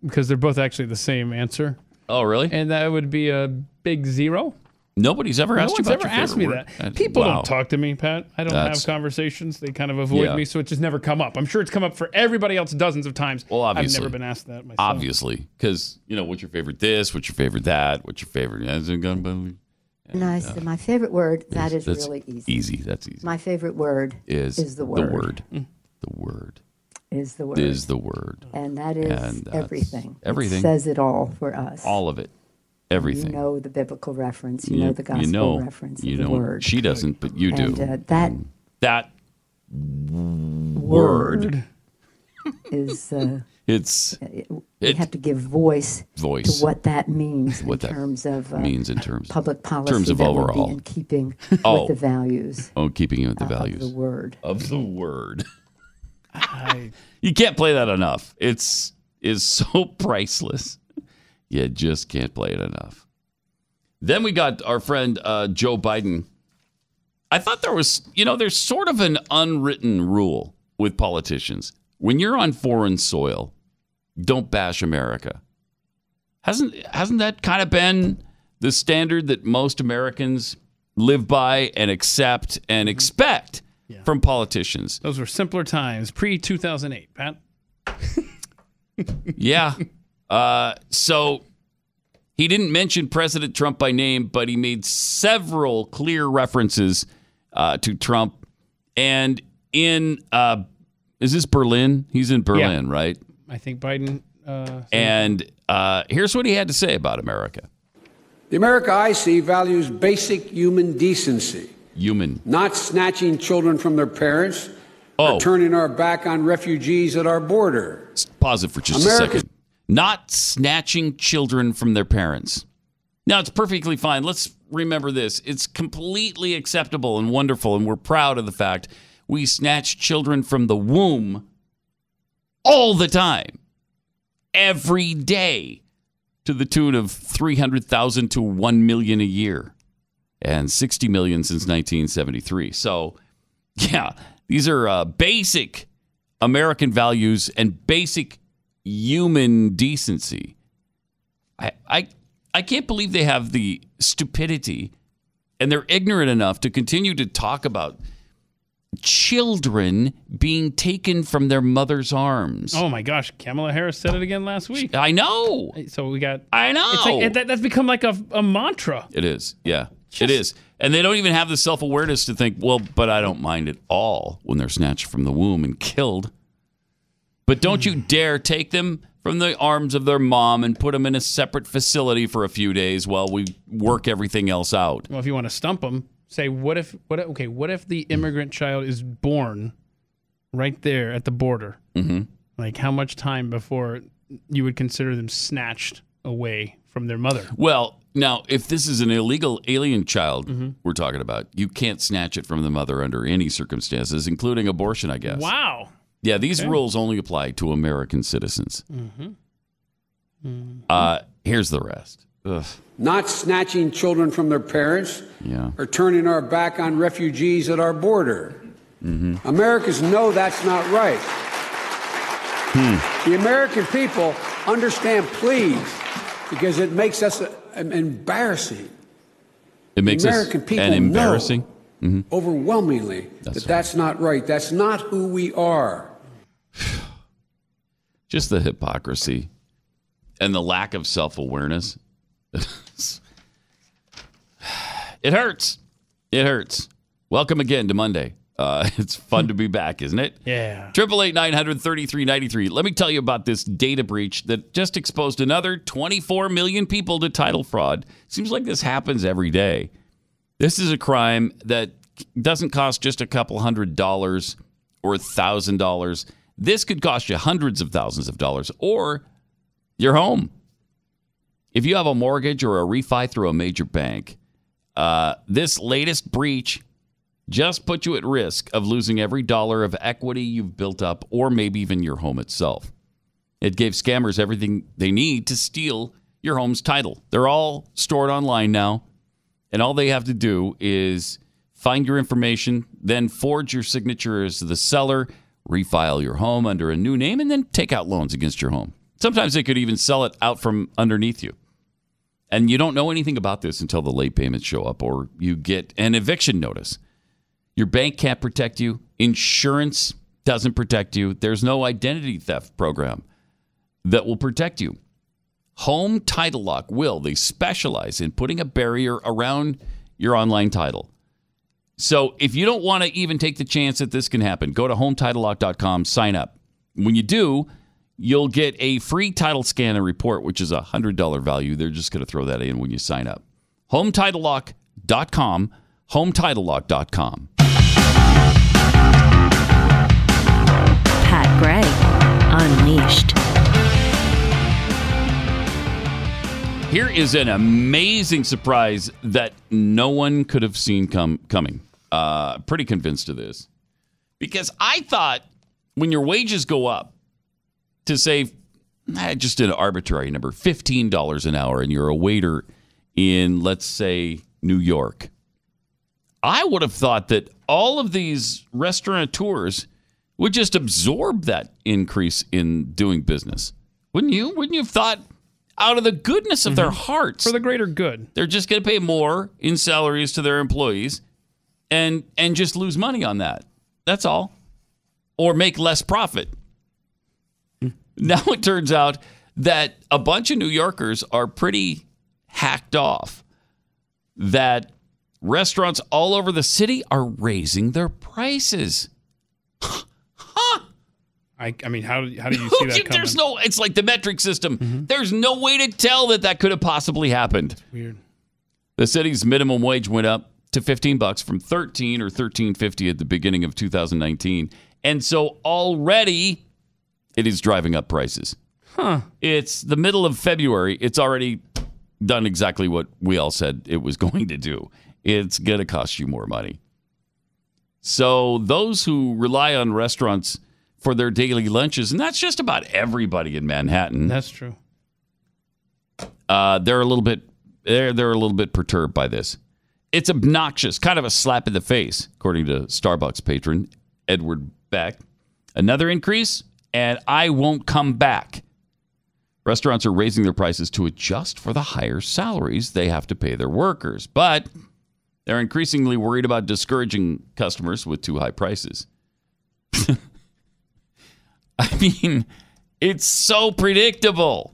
Because they're both actually the same answer. Oh, really? And that would be a big zero. Nobody's ever no asked you about ever your asked me favorite that. Uh, People wow. don't talk to me, Pat. I don't That's- have conversations. They kind of avoid Yeah. me, so it just never come up. I'm sure it's come up for everybody else dozens of times. Well, obviously. I've never been asked that myself. Obviously, because you know, what's your favorite this? What's your favorite that? What's your favorite? And I said, my favorite word, that is That's really easy. Easy. That's easy. My favorite word Is is the word. The word. The word. Is the word. Is the word. And that is And everything. everything. It says it all for us. All of it. Everything. You know the biblical reference. You, know the gospel you know, reference. You know, word. she doesn't, but you And, do. uh, that that word. is. Uh, It's we it- have to give voice, Voice. to what that means What in that terms of uh, means in terms public policy terms of that would overall. be in keeping Oh. with the values Oh, keeping it with the uh, values of the word. of the word. you can't play that enough. It's is so priceless. You just can't play it enough. Then we got our friend uh, Joe Biden. I thought there was, you know, there's sort of an unwritten rule with politicians. When you're on foreign soil, don't bash America. Hasn't hasn't that kind of been the standard that most Americans live by and accept and expect from politicians? Those were simpler times, pre 2008, Pat. Yeah. Uh, so he didn't mention President Trump by name, but he made several clear references uh, to Trump. And in, uh, is this Berlin? He's in Berlin, right? I think Biden. Uh, And uh, here's what he had to say about America The America I see values basic human decency, human. not snatching children from their parents Oh. or turning our back on refugees at our border. Pause it for just America- a second. Not snatching children from their parents. Now, it's perfectly fine. Let's remember this. It's completely acceptable and wonderful, and we're proud of the fact we snatch children from the womb all the time, every day, to the tune of 300,000 to 1 million a year, and 60 million since 1973. So, yeah, these are uh, basic American values and basic human decency. I, I, I can't believe they have the stupidity and they're ignorant enough to continue to talk about children being taken from their mother's arms. Oh my gosh, Kamala Harris said it again last week. I know. So we got. I know. It's like, that, that's become like a, a mantra. It is. Yeah. it is. And they don't even have the self awareness to think, well, but I don't mind at all when they're snatched from the womb and killed. But don't you dare take them from the arms of their mom and put them in a separate facility for a few days while we work everything else out. Well, if you want to stump them, say, what if, what? Okay, what if the immigrant child is born right there at the border? Mm-hmm. Like, how much time before you would consider them snatched away from their mother? Well, now, if this is an illegal alien child Mm-hmm. we're talking about, you can't snatch it from the mother under any circumstances, including abortion, I guess. Wow. Yeah, these Okay. rules only apply to American citizens. Mm-hmm. Uh, here's the rest. Ugh. Not snatching children from their parents Yeah. or turning our back on refugees at our border. Mm-hmm. Americans know that's not right. Hmm. The American people understand, please, because it makes us uh, embarrassing. It makes The American us people an embarrassing. know overwhelmingly that that's not right. That's not who we are. Just the hypocrisy and the lack of self awareness. it hurts. It hurts. Welcome again to Monday. Uh, it's fun to be back, isn't it? Yeah. Triple eight nine hundred thirty three ninety three. Let me tell you about this data breach that just exposed another twenty four million people to title fraud. Seems like this happens every day. This is a crime that doesn't cost just a couple hundred dollars or a $1,000. This could cost you hundreds of thousands of dollars or your home. If you have a mortgage or a refi through a major bank, uh, this latest breach just put you at risk of losing every dollar of equity you've built up or maybe even your home itself. It gave scammers everything they need to steal your home's title. They're all stored online now, and all they have to do is find your information, then forge your signature as the seller, refile your home under a new name, and then take out loans against your home. Sometimes they could even sell it out from underneath you. And you don't know anything about this until the late payments show up or you get an eviction notice. Your bank can't protect you, insurance doesn't protect you, there's no identity theft program that will protect you. Home Title Lock will. They specialize in putting a barrier around your online title. So if you don't want to even take the chance that this can happen, go to hometitlelock.com, sign up. When you do, you'll get a free title scan and report, which is a $100 value. They're just going to throw that in when you sign up. HometitleLock.com, HometitleLock.com. Pat Gray Unleashed. Here is an amazing surprise that no one could have seen come coming. Uh, pretty convinced of this because I thought when your wages go up to say I just did an arbitrary number, fifteen dollars an hour, and you're a waiter in let's say New York, I would have thought that all of these restaurateurs would just absorb that increase in doing business. Wouldn't you? Wouldn't you have thought out of the goodness of their hearts For the greater good. they're just going to pay more in salaries to their employees and and just lose money on that. That's all. Or make less profit. Hmm. Now it turns out that a bunch of New Yorkers are pretty hacked off that restaurants all over the city are raising their prices. I, I mean, how, do- how do you see that coming? There's no it's like the metric system. Mm-hmm. There's no way to tell that that could have possibly happened. Weird. The city's minimum wage went up to 15 bucks from 13 or 13.50 at the beginning of 2019. And so already it is driving up prices. Huh. It's the middle of February. It's already done exactly what we all said it was going to do. It's going to cost you more money. So those who rely on restaurants for their daily lunches, and that's just about everybody in Manhattan. That's true. Uh, they're a little bit they're they're a little bit perturbed by this. It's obnoxious, kind of a slap in the face, according to Starbucks patron Edward Beck. Another increase, and I won't come back. Restaurants are raising their prices to adjust for the higher salaries they have to pay their workers, but they're increasingly worried about discouraging customers with too high prices. I mean, it's so predictable.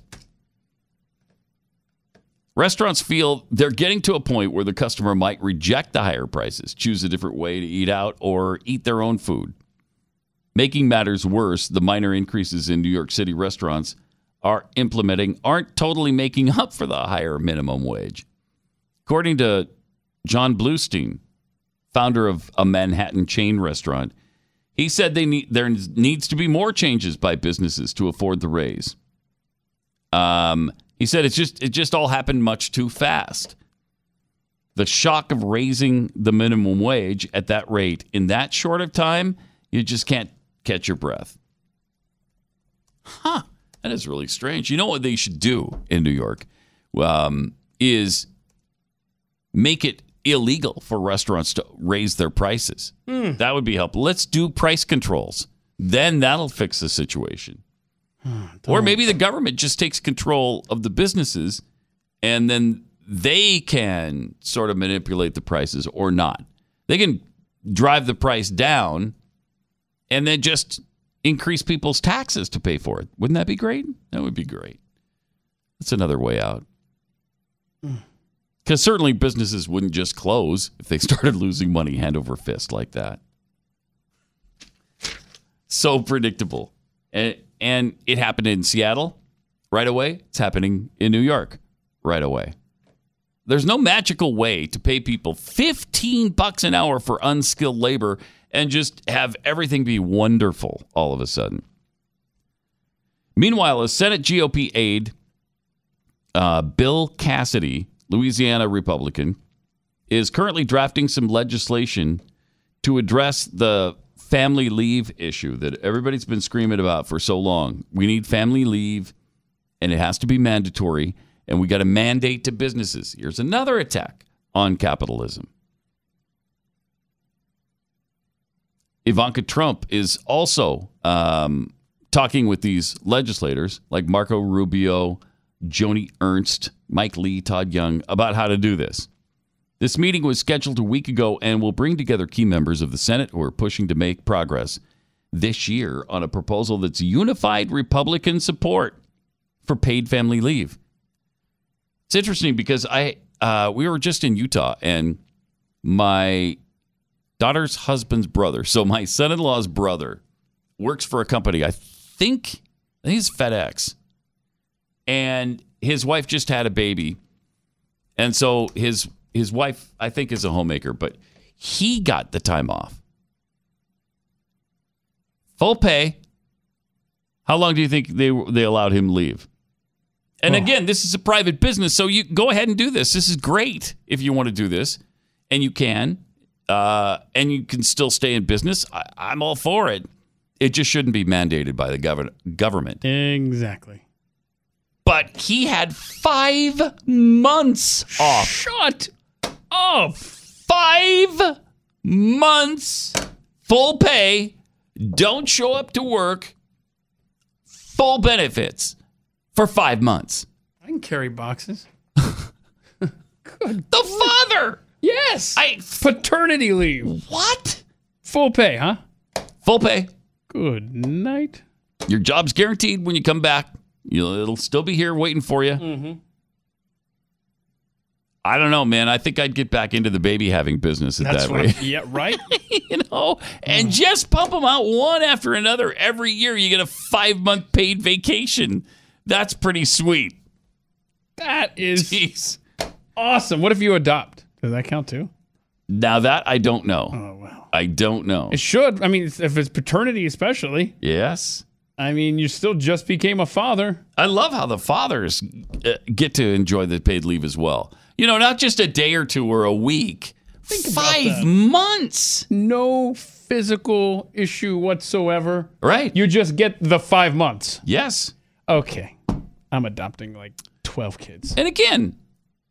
Restaurants feel they're getting to a point where the customer might reject the higher prices, choose a different way to eat out, or eat their own food. Making matters worse, the minor increases in New York City restaurants are implementing aren't totally making up for the higher minimum wage. According to John Bloostein, founder of a Manhattan chain restaurant, he said they need, there needs to be more changes by businesses to afford the raise. Um, he said it's just it just all happened much too fast. The shock of raising the minimum wage at that rate in that short of time, you just can't catch your breath. Huh. That is really strange. You know what they should do in New York um, is make it illegal for restaurants to raise their prices. That would be helpful. Let's do price controls. Then that'll fix the situation. Hmm, or maybe the government just takes control of the businesses and then they can sort of manipulate the prices or not. They can drive the price down and then just increase people's taxes to pay for it. Wouldn't that be great? That would be great. That's another way out. Hmm. Because certainly businesses wouldn't just close if they started losing money hand over fist like that. So predictable. And, and it happened in Seattle right away. It's happening in New York right away. There's no magical way to pay people 15 bucks an hour for unskilled labor and just have everything be wonderful all of a sudden. Meanwhile, a Senate GOP aide, uh, Bill Cassidy, Louisiana Republican, is currently drafting some legislation to address the family leave issue that everybody's been screaming about for so long. We need family leave, and it has to be mandatory, and we got to mandate to businesses. Here's another attack on capitalism. Ivanka Trump is also um, talking with these legislators like Marco Rubio, Joni Ernst, Mike Lee, Todd Young about how to do this. This meeting was scheduled a week ago and will bring together key members of the Senate who are pushing to make progress this year on a proposal that's unified Republican support for paid family leave. It's interesting because I uh, we were just in Utah and my daughter's husband's brother, so my son-in-law's brother, works for a company. I think I think it's FedEx, and his wife just had a baby, and so his his wife I think is a homemaker, but he got the time off, full pay. How long do you think they they allowed him leave? And again, this is a private business, so you go ahead and do this. This is great if you want to do this, and you can, uh, and you can still stay in business. I, I'm all for it. It just shouldn't be mandated by the gov- government. Exactly. But he had five months off. Shut up. Five months, full pay. Don't show up to work. Full benefits for five months. I can carry boxes. Good. The father. Yes. I Paternity leave. what? Full pay, huh? Full pay. Good night. Your job's guaranteed when you come back. You'll, it'll still be here waiting for you. Mm-hmm. I don't know, man. I think I'd get back into the baby having business at That's that rate. Yeah, right. you know, and just pump them out one after another every year. You get a five month paid vacation. That's pretty sweet. That is Jeez. awesome. What if you adopt? Does that count too? Now that I don't know. Oh wow. I don't know. It should. I mean, if it's paternity, especially. Yes. I mean, you still just became a father. I love how the fathers uh, get to enjoy the paid leave as well. You know, not just a day or two or a week. about Five months. No physical issue whatsoever. Right. You just get the five months. Yes. Okay. I'm adopting like 12 kids. And again,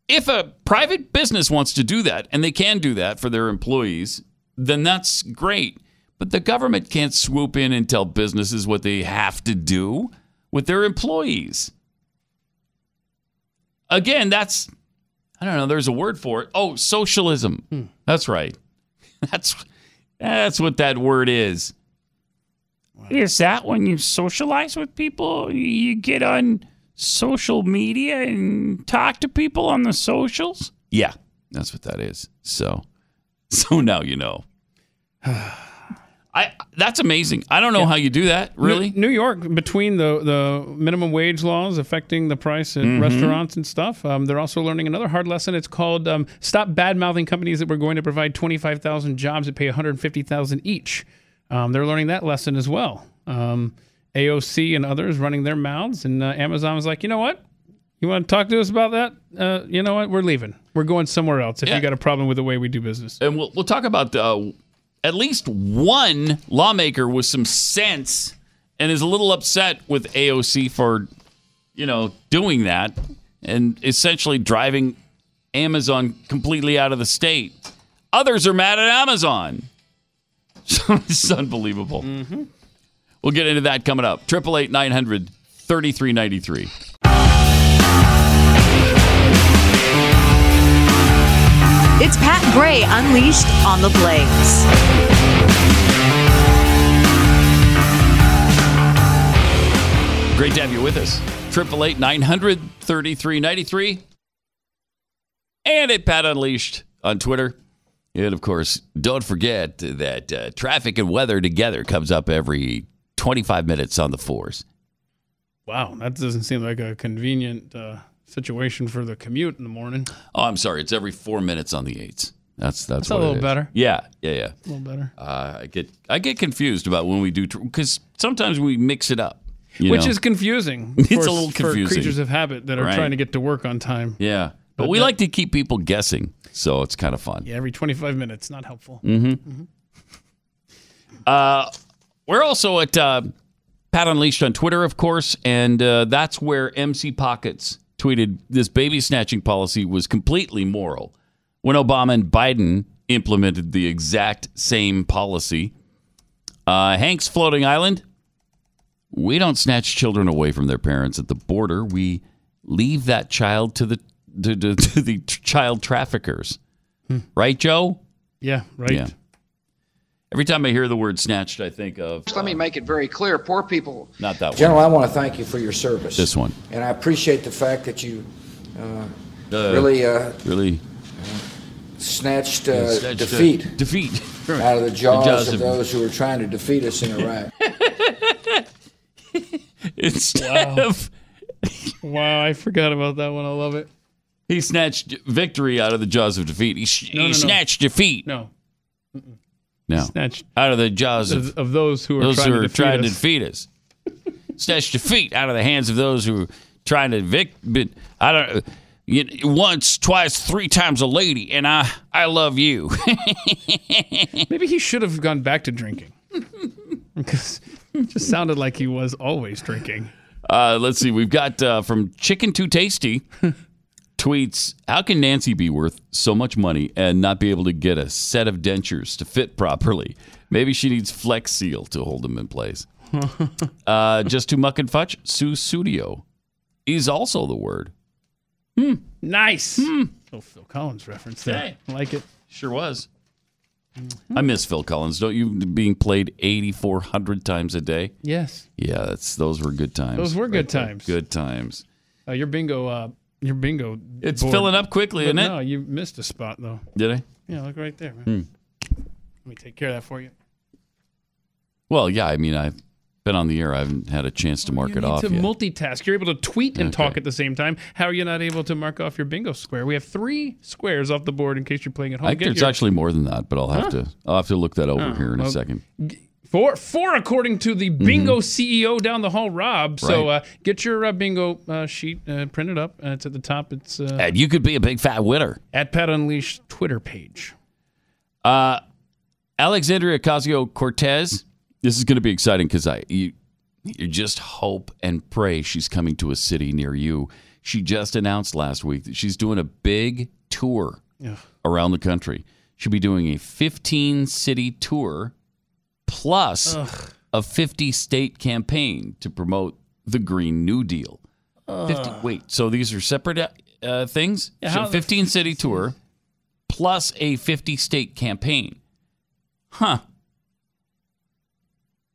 if a private business wants to do that, and they can do that for their employees, then that's great. But the government can't swoop in and tell businesses what they have to do with their employees. Again, that's, I don't know, there's a word for it. Oh, socialism. Hmm. That's right. That's, that's what that word is. Is that when you socialize with people? You get on social media and talk to people on the socials? Yeah, that's what that is. So, so now you know. I that's amazing. I don't know how you do that. Really? New, New York, between the, the minimum wage laws affecting the price at Mhm. restaurants and stuff, um, they're also learning another hard lesson. It's called um, "Stop Bad Mouthing Companies That Were Going to Provide Twenty Five Thousand Jobs that Pay One Hundred Fifty Thousand each." Um, they're learning that lesson as well. Um, AOC and others running their mouths, and uh, Amazon was like, "You know what? You want to talk to us about that? Uh, you know what? We're leaving. We're going somewhere else. If Yeah. you got a problem with the way we do business." And we'll we'll talk about uh, at least one lawmaker with some sense and is a little upset with AOC for, you know, doing that and essentially driving Amazon completely out of the state. Others are mad at Amazon. it's unbelievable. Mm-hmm. We'll get into that coming up. 888 900 3393. It's Pat Gray Unleashed on the Blaze. Great to have you with us. Triple eight nine hundred thirty three ninety three, and at Pat Unleashed on Twitter. And of course, don't forget that uh, traffic and weather together comes up every twenty five minutes on the fours. Wow, that doesn't seem like a convenient uh, situation for the commute in the morning. Oh, I'm sorry, it's every four minutes on the eights. That's that's, That's a little better. Yeah, yeah, yeah. A little better. Uh, I get I get confused about when we do because sometimes we mix it up, Which know? is confusing. It's for, a little confusing for creatures of habit that are Right. trying to get to work on time. yeah. But, But we that- like to keep people guessing, so it's kind of fun. Yeah, every 25 minutes. Not helpful. Mm-hmm. Uh, we're also at uh, Pat Unleashed on Twitter, of course, and uh, that's where MC Pockets tweeted this baby snatching policy was completely moral when Obama and Biden implemented the exact same policy. Uh, Hank's Floating Island. We don't snatch children away from their parents at the border. We leave that child to the to, to, to the child traffickers. Right, Joe? Yeah, right. Yeah. Every time I hear the word snatched, I think of Let me make it very clear. Poor people. not that one General, I want to thank you for your service. This one. And I appreciate the fact that you uh, Uh, really uh, really snatched, uh, Yeah, snatched, uh, defeat, defeat out of the jaws, jaws of of- those who were trying to defeat us in Iraq. instead Wow. of Wow, I forgot about that one. I love it. he snatched victory out of the jaws of defeat. He, sh- No, he no, no. snatched defeat. No. No, Snatched out of the jaws of, of, those who are those trying who to are defeat trying to us. defeat us. snatched defeat out of the hands of those who are trying to vic. But I don't. You, once, twice, three times a lady, and I, I love you. Maybe he should have gone back to drinking. because it just sounded like he was always drinking. Uh, let's see. We've got uh, from Chicken Too Tasty tweets How can Nancy be worth so much money and not be able to get a set of dentures to fit properly? Maybe she needs Flex Seal to hold them in place. uh, just to muck and fudge, Sussudio is also the word. Hmm. Nice. Oh, Phil Collins reference there. Hey. I like it. Sure was. I miss Phil Collins, don't you? Being played 8,400 times a day. Yes. Yeah, that's those were good times. Those were good there. times. Good times. Uh, your bingo, uh, your bingo. It's board- filling up quickly, But isn't it? No, you missed a spot though. Did I? Yeah, look right there, man. Hmm. Let me take care of that for you. Well, yeah. I mean, I've been on the air. I haven't had a chance to mark it off to yet. multitask. You're able to tweet and Okay. talk at the same time. How are you not able to mark off your bingo square? We have three squares off the board in case you're playing at home. I think Get there's your- actually more than that, but I'll have Huh? to. I'll have to look that over Oh, here in a well, second. Four, four, according to the bingo CEO down the hall, Rob. So Mm-hmm. Right. uh, get your uh, bingo uh, sheet uh, printed up. Uh, it's at the top. It's uh, And you could be a big fat winner. at Pat Unleashed Twitter page. Uh, Alexandria Ocasio Cortez. This is going to be exciting because I you, you just hope and pray she's coming to a city near you. She just announced last week that she's doing a big tour Yeah. around the country. She'll be doing a 15 city tour plus Ugh. a 50 state campaign to promote the Green New Deal. 50, wait, so these are separate uh, uh, things? Yeah, So 15 city tour plus a 50 state campaign. Huh.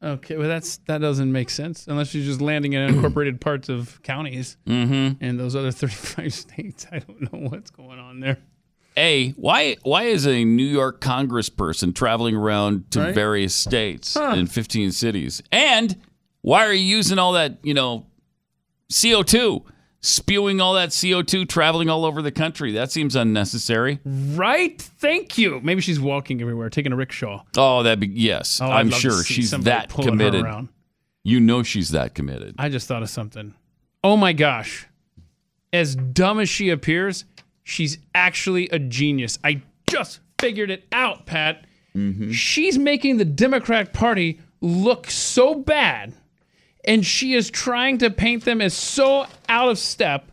Okay, well that's that doesn't make sense unless you're just landing in incorporated parts of counties Mm-hmm. and those other 35 states. I don't know what's going on there. A, why why is a New York congressperson traveling around to Right. various states Huh. in 15 cities? And why are you using all that, you know, CO2, spewing all that CO2 traveling all over the country? That seems unnecessary. Right? Thank you. Maybe she's walking everywhere, taking a rickshaw. Oh, that'd be yes. Oh, I'm sure she's that committed. You know she's that committed. I just thought of something. Oh my gosh. As dumb as she appears, she's actually a genius. I just figured it out, Pat. Mm-hmm. She's making the Democrat Party look so bad, and she is trying to paint them as so out of step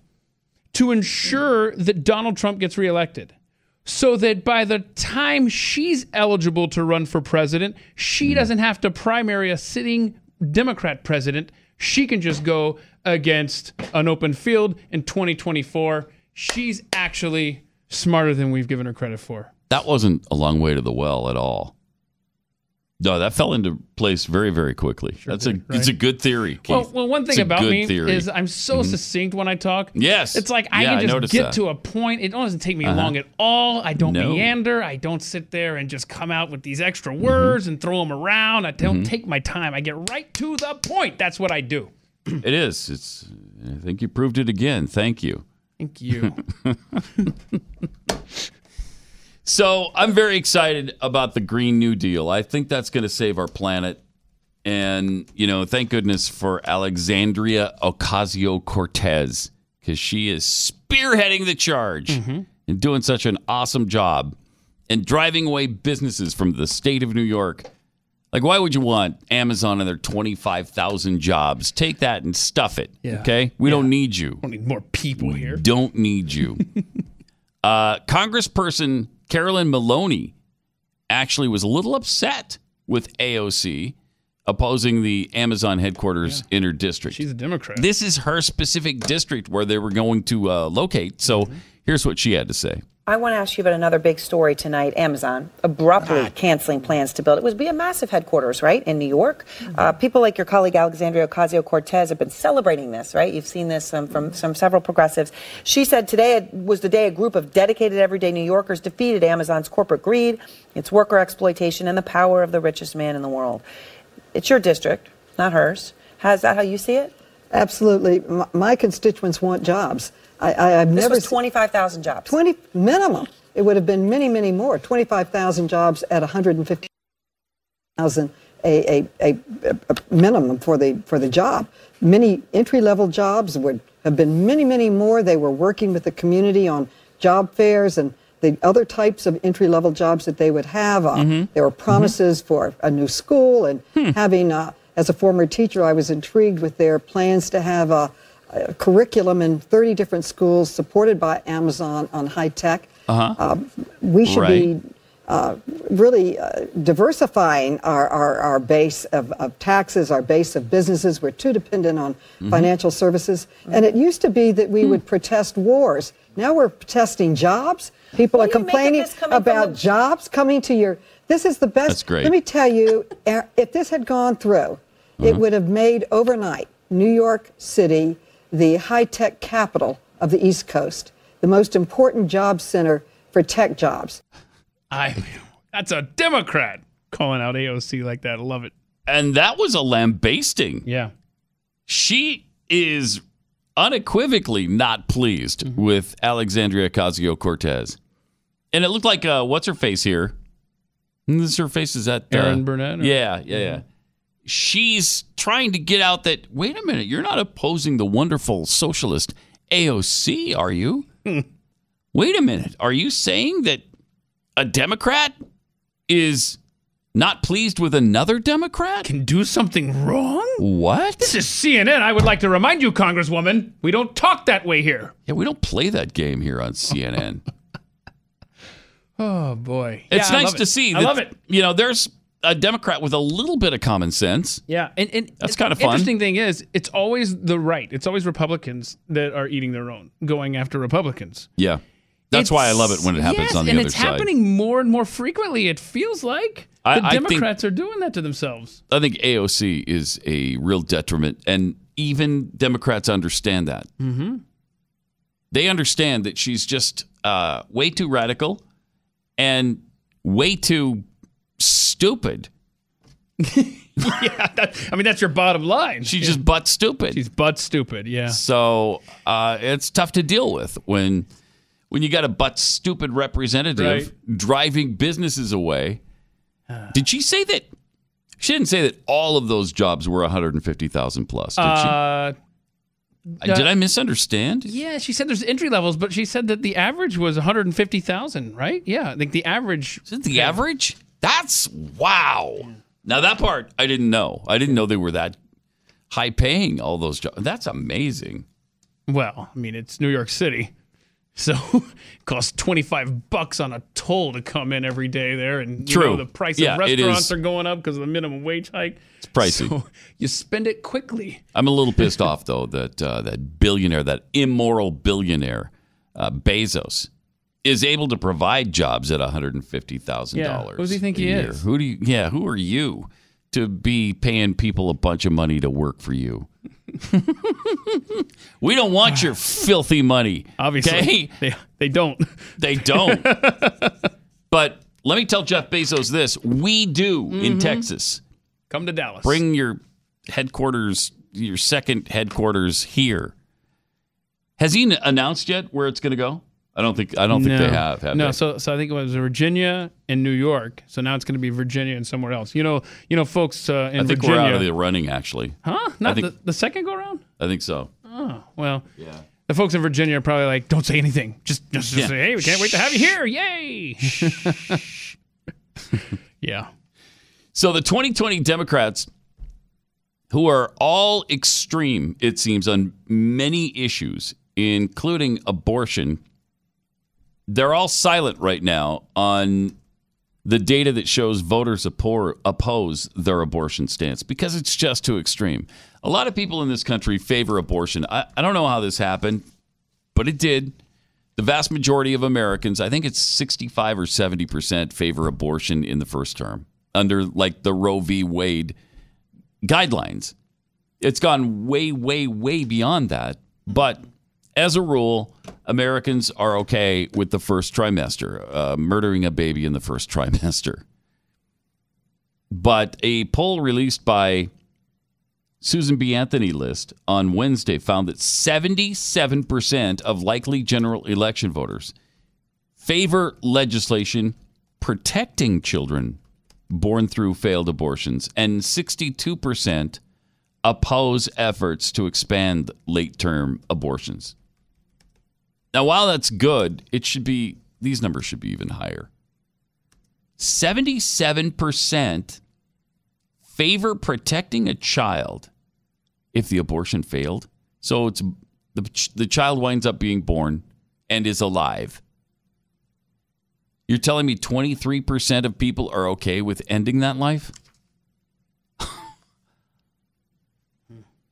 to ensure that Donald Trump gets reelected. So that by the time she's eligible to run for president, she mm-hmm. doesn't have to primary a sitting Democrat president. She can just go against an open field in 2024. She's actually smarter than we've given her credit for. That wasn't a long way to the well at all. No, that fell into place very, very quickly. That's a did, it's a good theory. Keith. Well, well, one thing about me theory. is I'm so Mhm. succinct when I talk. Yes. It's like I Yeah, can just noticed get that. to a point. It doesn't take me Uh-huh. long at all. I don't No. meander. I don't sit there and just come out with these extra Mm-hmm. words and throw them around. I don't take my time. I get right to the point. That's what I do. It is. It's. I think you proved it again. Thank you. Thank you. So I'm very excited about the Green New Deal. I think that's going to save our planet. And, you know, thank goodness for Alexandria Ocasio Cortez because she is spearheading the charge mm-hmm. and doing such an awesome job and driving away businesses from the state of New York. Like, why would you want Amazon and their 25,000 jobs? Take that and stuff it. Yeah. Okay? We don't need you. We don't need more people here. We don't need you. uh, Congressperson Carolyn Maloney actually was a little upset with AOC opposing the Amazon headquarters in her district. She's a Democrat. This is her specific district where they were going to uh, locate. So here's what she had to say. I want to ask you about another big story tonight. Amazon abruptly canceling plans to build. It would be a massive headquarters, right, in New York. Uh, people like your colleague Alexandria Ocasio Cortez have been celebrating this, right? You've seen this um, from, from several progressives. She said today it was the day a group of dedicated everyday New Yorkers defeated Amazon's corporate greed, its worker exploitation, and the power of the richest man in the world. It's your district, not hers. Is that how you see it? Absolutely. My, my constituents want jobs. I, I, I've This never was 25,000 jobs. 20 minimum. It would have been many, many more. 25,000 jobs at 150,000 a, a, a, a minimum for the for the job. Many entry level jobs would have been many, many more. They were working with the community on job fairs and the other types of entry level jobs that they would have. Uh, There were promises for a new school and having. Uh, as a former teacher, I was intrigued with their plans to have a, a curriculum in 30 different schools supported by Amazon on high tech. Uh-huh. Uh, we should Right. be uh, really uh, diversifying our, our, our base of, of taxes, our base of businesses. We're too dependent on Mm-hmm. financial services. And it used to be that we Hmm. would protest wars. Now we're protesting jobs. People are What do you make of complaining this coming from about the- jobs coming to your. This is the best. That's great. Let me tell you, eh, if this had gone through, Uh-huh. it would have made overnight New York City the high tech capital of the East Coast, the most important job center for tech jobs. I. That's a Democrat calling out AOC like that. I love it. And that was a lambasting. Yeah. She is unequivocally not pleased Mm-hmm. with Alexandria Ocasio Cortez. And it looked like, uh, what's her face here? This is her face. Is that uh, Erin Burnett, or- Yeah, yeah, yeah. She's trying to get out that, wait a minute, you're not opposing the wonderful socialist AOC, are you? wait a minute. Are you saying that a Democrat is not pleased with another Democrat? Can do something wrong? What? This is CNN. I would like to remind you, Congresswoman, we don't talk that way here. Yeah, we don't play that game here on CNN. Oh boy, It's Yeah, nice to it. see. I love it. You know, there's a Democrat with a little bit of common sense. Yeah, and, and That's kinda fun. Interesting thing is, it's always the right. It's always Republicans that are eating their own, going after Republicans. Yeah, that's why I love it when it happens yes, on the other side. and it's happening more and more frequently. It feels like I- the I think- Democrats are doing that to themselves. I think AOC is a real detriment, and even Democrats understand that. Mm-hmm. They understand that she's just uh, way too radical and way too stupid. yeah, that, I mean that's your bottom line. She's just butt stupid. She's butt stupid. Yeah. So uh, it's tough to deal with when when you got a butt stupid representative driving businesses away. Did she say that? She didn't say that all of those jobs were 150,000 plus. Did Uh, she? Did I misunderstand? Yeah, she said there's entry levels, but she said that the average was 150,000, right? Yeah, I think the average. Is it the average? That's wow. Now that part I didn't know. I didn't know they were that high paying all those jobs. That's amazing. Well, I mean, it's New York City. So it costs 25 bucks on a toll to come in every day there. And you True. know, the price Yeah, of restaurants are going up because of the minimum wage hike. It's pricey. So you spend it quickly. I'm a little pissed off though that uh, that billionaire, that immoral billionaire, uh, Bezos, is able to provide jobs at 150 thousand Yeah, dollars. who does he think he is? Who do you? Yeah, who are you to be paying people a bunch of money to work for you? we don't want your filthy money. Obviously, okay? they, they don't. They don't. but let me tell Jeff Bezos this: we do in Mhm. Texas. Come to Dallas. Bring your headquarters, your second headquarters here. Has he announced yet where it's going to go? I don't think I don't think they have. have no, they? so so I think it was Virginia and New York. So now it's going to be Virginia and somewhere else. You know, you know, folks uh, in I think Virginia. we're out of the running. Actually, huh? Not think- the, the second go around. I think so. Oh well. Yeah. The folks in Virginia are probably like, "Don't say anything. Just just, just Yeah. say, hey, we can't wait to have you here. Yay!" yeah. So the 2020 Democrats, who are all extreme, it seems, on many issues, including abortion, they're all silent right now on the data that shows voters oppose their abortion stance because it's just too extreme. A lot of people in this country favor abortion. I, I don't know how this happened, but it did. The vast majority of Americans, I think it's 65 or 70%, favor abortion in the first term under like the Roe v. Wade guidelines. It's gone way, way, way beyond that. But as a rule, Americans are okay with the first trimester, uh, murdering a baby in the first trimester. But a poll released by Susan B. Anthony list on Wednesday found that 77% of likely general election voters favor legislation protecting children born through failed abortions, and 62% oppose efforts to expand late term abortions. Now, while that's good, it should be, these numbers should be even higher. 77% favor protecting a child if the abortion failed. So it's the, the child winds up being born and is alive. You're telling me 23% of people are okay with ending that life?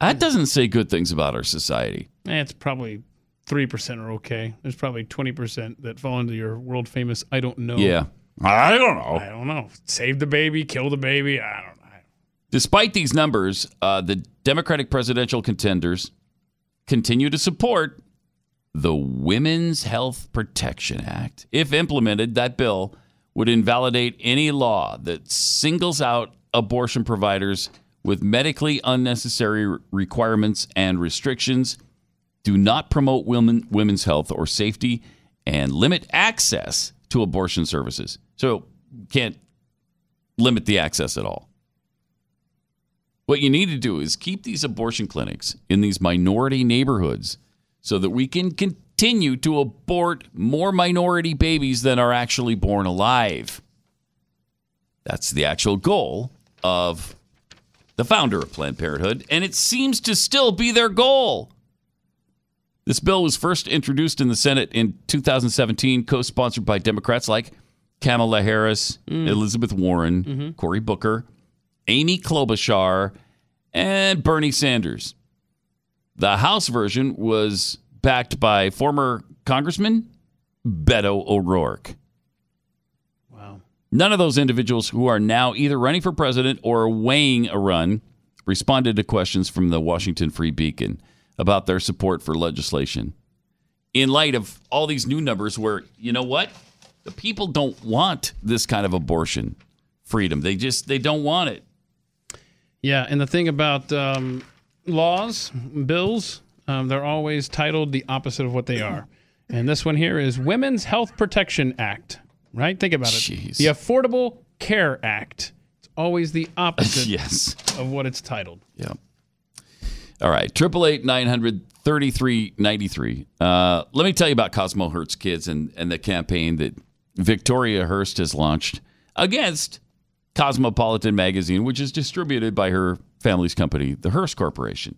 that doesn't say good things about our society. Eh, It's probably three percent are okay. There's probably twenty percent that fall into your world famous. I don't know. Yeah. I don't know. I don't know. Save the baby, kill the baby. I don't know. Despite these numbers, uh, the Democratic presidential contenders continue to support the Women's Health Protection Act. If implemented, that bill would invalidate any law that singles out abortion providers with medically unnecessary requirements and restrictions, do not promote women, women's health or safety, and limit access to abortion services. So, can't limit the access at all. What you need to do is keep these abortion clinics in these minority neighborhoods so that we can continue to abort more minority babies than are actually born alive. That's the actual goal of the founder of Planned Parenthood, and it seems to still be their goal. This bill was first introduced in the Senate in 2017, co sponsored by Democrats like Kamala Harris, mm. Elizabeth Warren, mm-hmm. Cory Booker, Amy Klobuchar, and Bernie Sanders. The House version was backed by former Congressman Beto O'Rourke. Wow. None of those individuals who are now either running for president or weighing a run responded to questions from the Washington Free Beacon about their support for legislation. In light of all these new numbers, where, you know what? The people don't want this kind of abortion freedom. They just they don't want it. Yeah, and the thing about um, laws, bills, um, they're always titled the opposite of what they are. And this one here is Women's Health Protection Act, right? Think about it. The Affordable Care Act. It's always the opposite yes. of what it's titled. Yeah. All right. Triple eight nine hundred thirty three ninety three. Uh, let me tell you about Cosmo Hurts Kids and, and the campaign that Victoria Hearst has launched against Cosmopolitan Magazine, which is distributed by her family's company, the Hearst Corporation.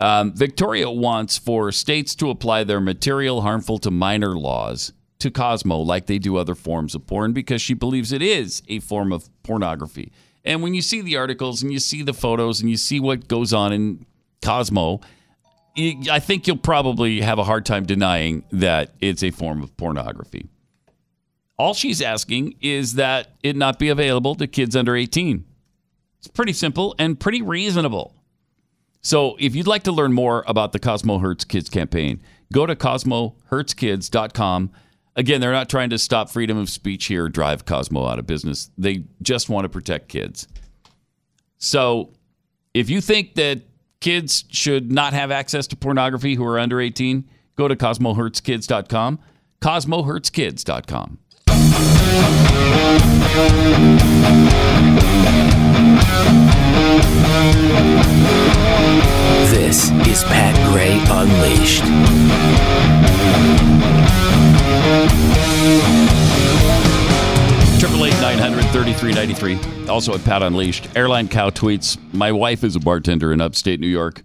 Um, Victoria wants for states to apply their material harmful to minor laws to Cosmo like they do other forms of porn because she believes it is a form of pornography. And when you see the articles and you see the photos and you see what goes on in Cosmo, I think you'll probably have a hard time denying that it's a form of pornography. All she's asking is that it not be available to kids under 18. It's pretty simple and pretty reasonable. So if you'd like to learn more about the Cosmo Hurts Kids campaign, go to cosmohurtskids.com. Again, they're not trying to stop freedom of speech here, or drive Cosmo out of business. They just want to protect kids. So if you think that kids should not have access to pornography who are under 18, Go to CosmoHurtsKids.com. CosmoHurtsKids.com. This is Pat Gray Unleashed. Triple eight nine hundred thirty three ninety three. Also at Pat Unleashed. Airline Cow tweets: My wife is a bartender in upstate New York,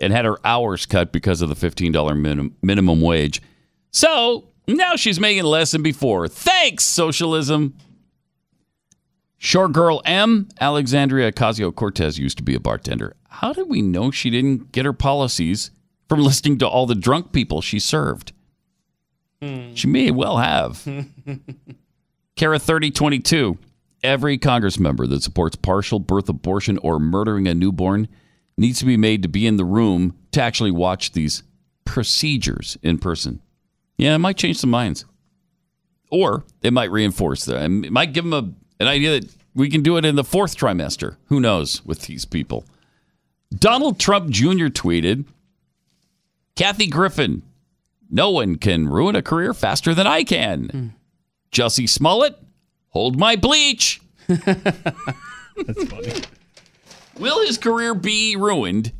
and had her hours cut because of the fifteen dollar minim- minimum wage. So now she's making less than before. Thanks, socialism. Short girl M. Alexandria Ocasio Cortez used to be a bartender. How did we know she didn't get her policies from listening to all the drunk people she served? Hmm. She may well have. Kara 3022. Every Congress member that supports partial birth abortion or murdering a newborn needs to be made to be in the room to actually watch these procedures in person. Yeah, it might change some minds. Or it might reinforce them. It might give them a, an idea that we can do it in the fourth trimester. Who knows with these people? Donald Trump Jr. tweeted Kathy Griffin, no one can ruin a career faster than I can. Jussie Smollett, hold my bleach. That's funny. Will his career be ruined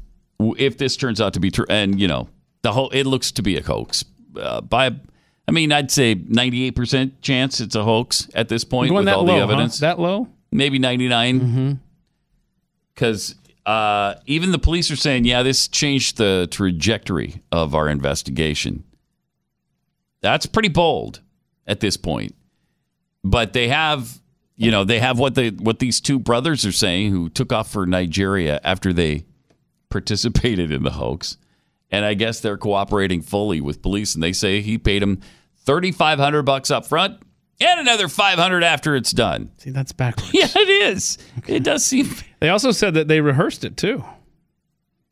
if this turns out to be true? And you know, the whole it looks to be a hoax. Uh, by, I mean, I'd say ninety-eight percent chance it's a hoax at this point with that all low, the huh? evidence. That low? Maybe ninety-nine. Because uh, even the police are saying, yeah, this changed the trajectory of our investigation. That's pretty bold at this point. But they have, you know, they have what they what these two brothers are saying who took off for Nigeria after they participated in the hoax. And I guess they're cooperating fully with police and they say he paid them 3500 bucks up front and another 500 after it's done. See, that's backwards. Yeah, it is. It does seem They also said that they rehearsed it too.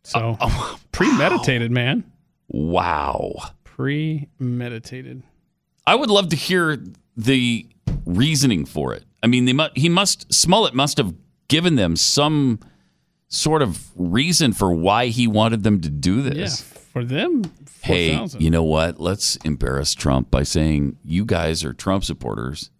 So oh, oh, premeditated, man. Wow. Premeditated. I would love to hear the reasoning for it. I mean, they mu- he must Smollett must have given them some sort of reason for why he wanted them to do this. Yeah, for them, Hey, 4,000. you know what? Let's embarrass Trump by saying you guys are Trump supporters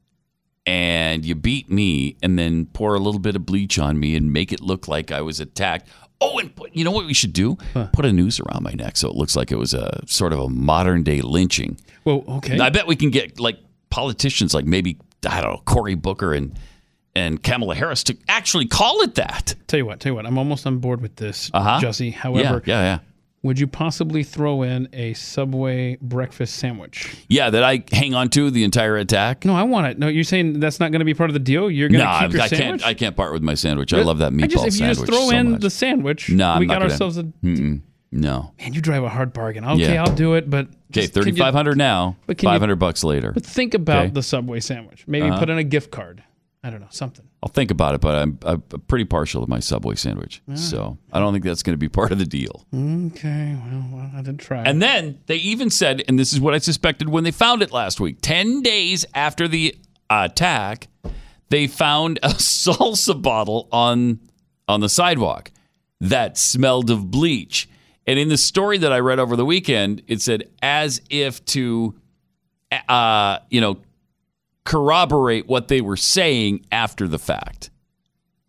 and you beat me and then pour a little bit of bleach on me and make it look like I was attacked. Oh, and put, you know what we should do? Put a noose around my neck so it looks like it was a sort of a modern day lynching. Well, okay. I bet we can get like politicians like maybe I don't know Cory Booker and and Kamala Harris to actually call it that. Tell you what, tell you what, I'm almost on board with this, Uh-huh. Jussie. However, yeah, yeah, yeah. Would you possibly throw in a Subway breakfast sandwich? Yeah, that I hang on to the entire attack. No, I want it. No, you're saying that's not going to be part of the deal. You're going No, to I, keep your I sandwich. can't. I can't part with my sandwich. I love that meatball I just, if you sandwich just throw so in much. the sandwich, no, I'm we got gonna- ourselves a. Mm-mm. no. Man, you drive a hard bargain. Okay, Yeah. I'll do it, but Okay, just- can you- thirty five hundred now. But Five hundred bucks later. But think about Okay. the Subway sandwich. Maybe Uh-huh. put in a gift card. I don't know something. I'll think about it, but I'm, I'm pretty partial to my Subway sandwich, so I don't think that's going to be part of the deal. Okay, well, well I didn't try. And then they even said, and this is what I suspected when they found it last week 10 days after the attack, they found a salsa bottle on, on the sidewalk that smelled of bleach. And in the story that I read over the weekend, it said, as if to, uh, you know, corroborate what they were saying after the fact.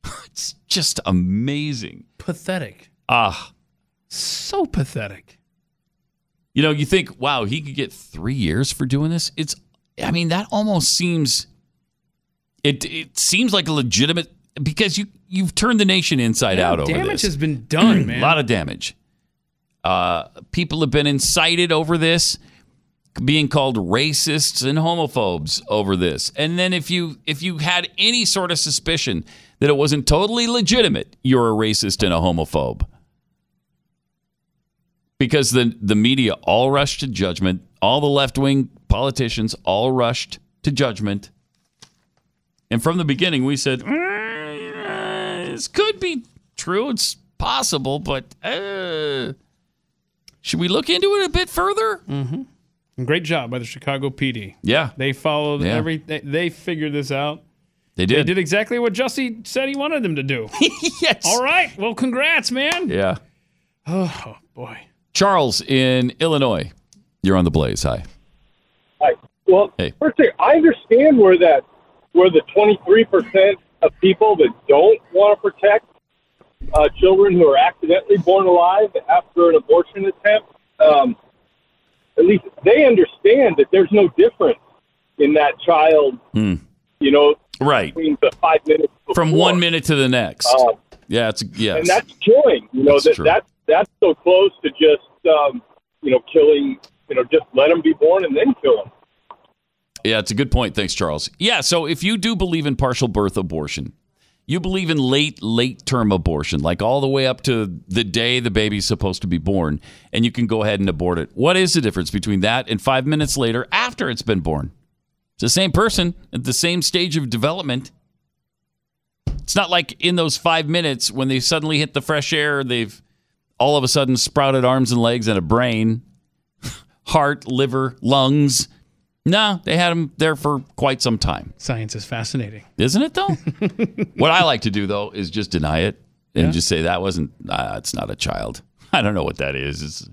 it's just amazing. pathetic. Ah. So pathetic. You know, you think, wow, he could get three years for doing this. It's, I mean, that almost seems, it it seems like a legitimate because you you've turned the nation inside Yeah, out over this. damage this. has been done, man. a lot of damage. Uh, people have been incited over this, being called racists and homophobes over this. And then if you if you had any sort of suspicion that it wasn't totally legitimate, you're a racist and a homophobe because the the media all rushed to judgment. All the left wing politicians all rushed to judgment. And from the beginning, we said "Mm, this could be true. It's possible, but uh, should we look into it a bit further? Mm-hmm. Great job by the Chicago PD. Yeah, They followed Yeah. every. They, they figured this out. they did. They did exactly what Jussie said he wanted them to do. yes. All right. Well, congrats, man. Yeah. Oh boy. Charles in Illinois. You're on the blaze. Hi. Hi. Well, Hey. first thing, I understand where that where the 23 percent of people that don't want to protect uh, children who are accidentally born alive after an abortion attempt, um, at least they understand that there's no difference in that child. Hmm. You know, Right. between the five minutes From one minute to the next. Um, yeah, it's yes. and that's killing. You know That's that true. that's that's so close to just um, you know killing. You know, just let them be born and then kill them. Yeah, it's a good point. Thanks, Charles. Yeah, so if you do believe in partial birth abortion, you believe in late, late term abortion, like all the way up to the day the baby's supposed to be born, and you can go ahead and abort it. What is the difference between that and five minutes later after it's been born? It's the same person at the same stage of development. It's not like in those five minutes when they suddenly hit the fresh air, they've all of a sudden sprouted arms and legs and a brain, heart, liver, lungs. No, they had them there for quite some time. Science is fascinating. Isn't it though? what I like to do though is just deny it and Yeah. just say that wasn't. Uh, it's not a child. I don't know what that is. It's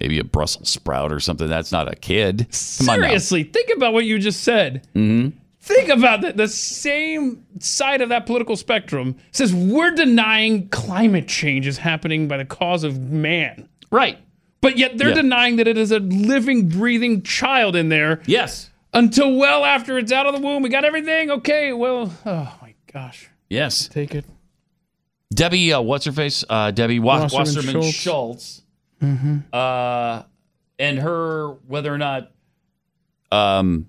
maybe a Brussels sprout or something. That's not a kid. Come. Seriously, think about what you just said. Mhm. Think about that. The same side of that political spectrum says we're denying climate change is happening by the cause of man. Right. But yet they're Yeah. denying that it is a living, breathing child in there. Yes. Until well after it's out of the womb. We got everything. Okay, well, oh my gosh. Yes. Take it. Debbie, uh, what's her face? Uh, Debbie Wa- Wasserman Wasserman Schultz. Schultz. Mm-hmm. Uh, and her whether or not um,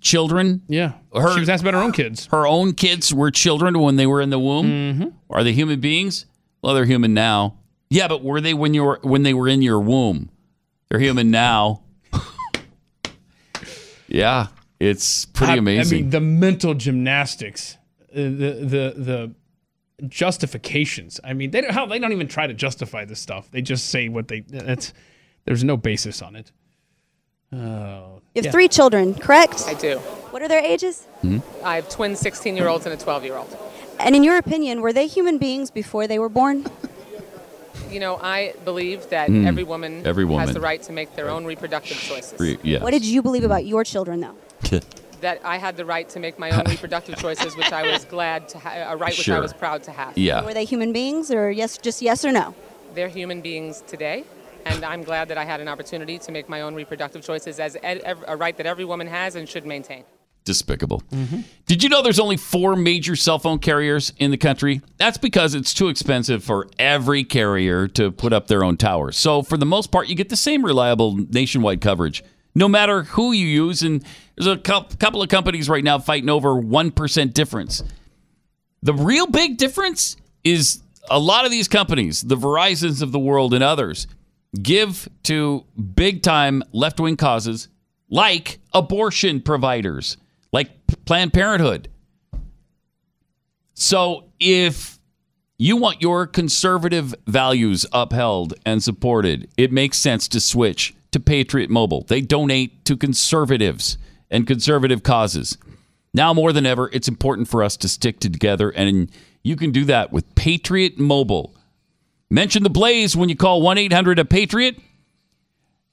children. Yeah. Her, she was asked about her own kids. Her own kids were children when they were in the womb. Mm-hmm. Are they human beings? Well, they're human now. Yeah, but were they when you were when they were in your womb? They're human now. yeah, it's pretty I- amazing. I mean, the mental gymnastics, uh, the the the justifications. I mean, they don't how they don't even try to justify this stuff. They just say what they. It's there's no basis on it. Oh, You have yeah. three children, correct? I do. What are their ages? I have twin 16 year olds and a 12 year old. And in your opinion, were they human beings before they were born? You know, I believe that Hmm. every woman Every woman has the right to make their own reproductive choices. Re- yes. What did you believe about your children, though? That I had the right to make my own reproductive choices, which I was glad to have, a right which I was proud to have. Yeah. Were they human beings, or yes, just yes or no? They're human beings today, and I'm glad that I had an opportunity to make my own reproductive choices as ed- ev- a right that every woman has and should maintain. Despicable. Mm-hmm. Did you know there's only four major cell phone carriers in the country? That's because it's too expensive for every carrier to put up their own towers. So, for the most part, you get the same reliable nationwide coverage, no matter who you use. And there's a couple of companies right now fighting over 1% difference. The real big difference is a lot of these companies, the Verizons of the world and others, give to big time left wing causes like abortion providers, like Planned Parenthood. So if you want your conservative values upheld and supported, it makes sense to switch to Patriot Mobile. They donate to conservatives and conservative causes. Now more than ever, it's important for us to stick together, and you can do that with Patriot Mobile. Mention the Blaze when you call 1 800 a Patriot,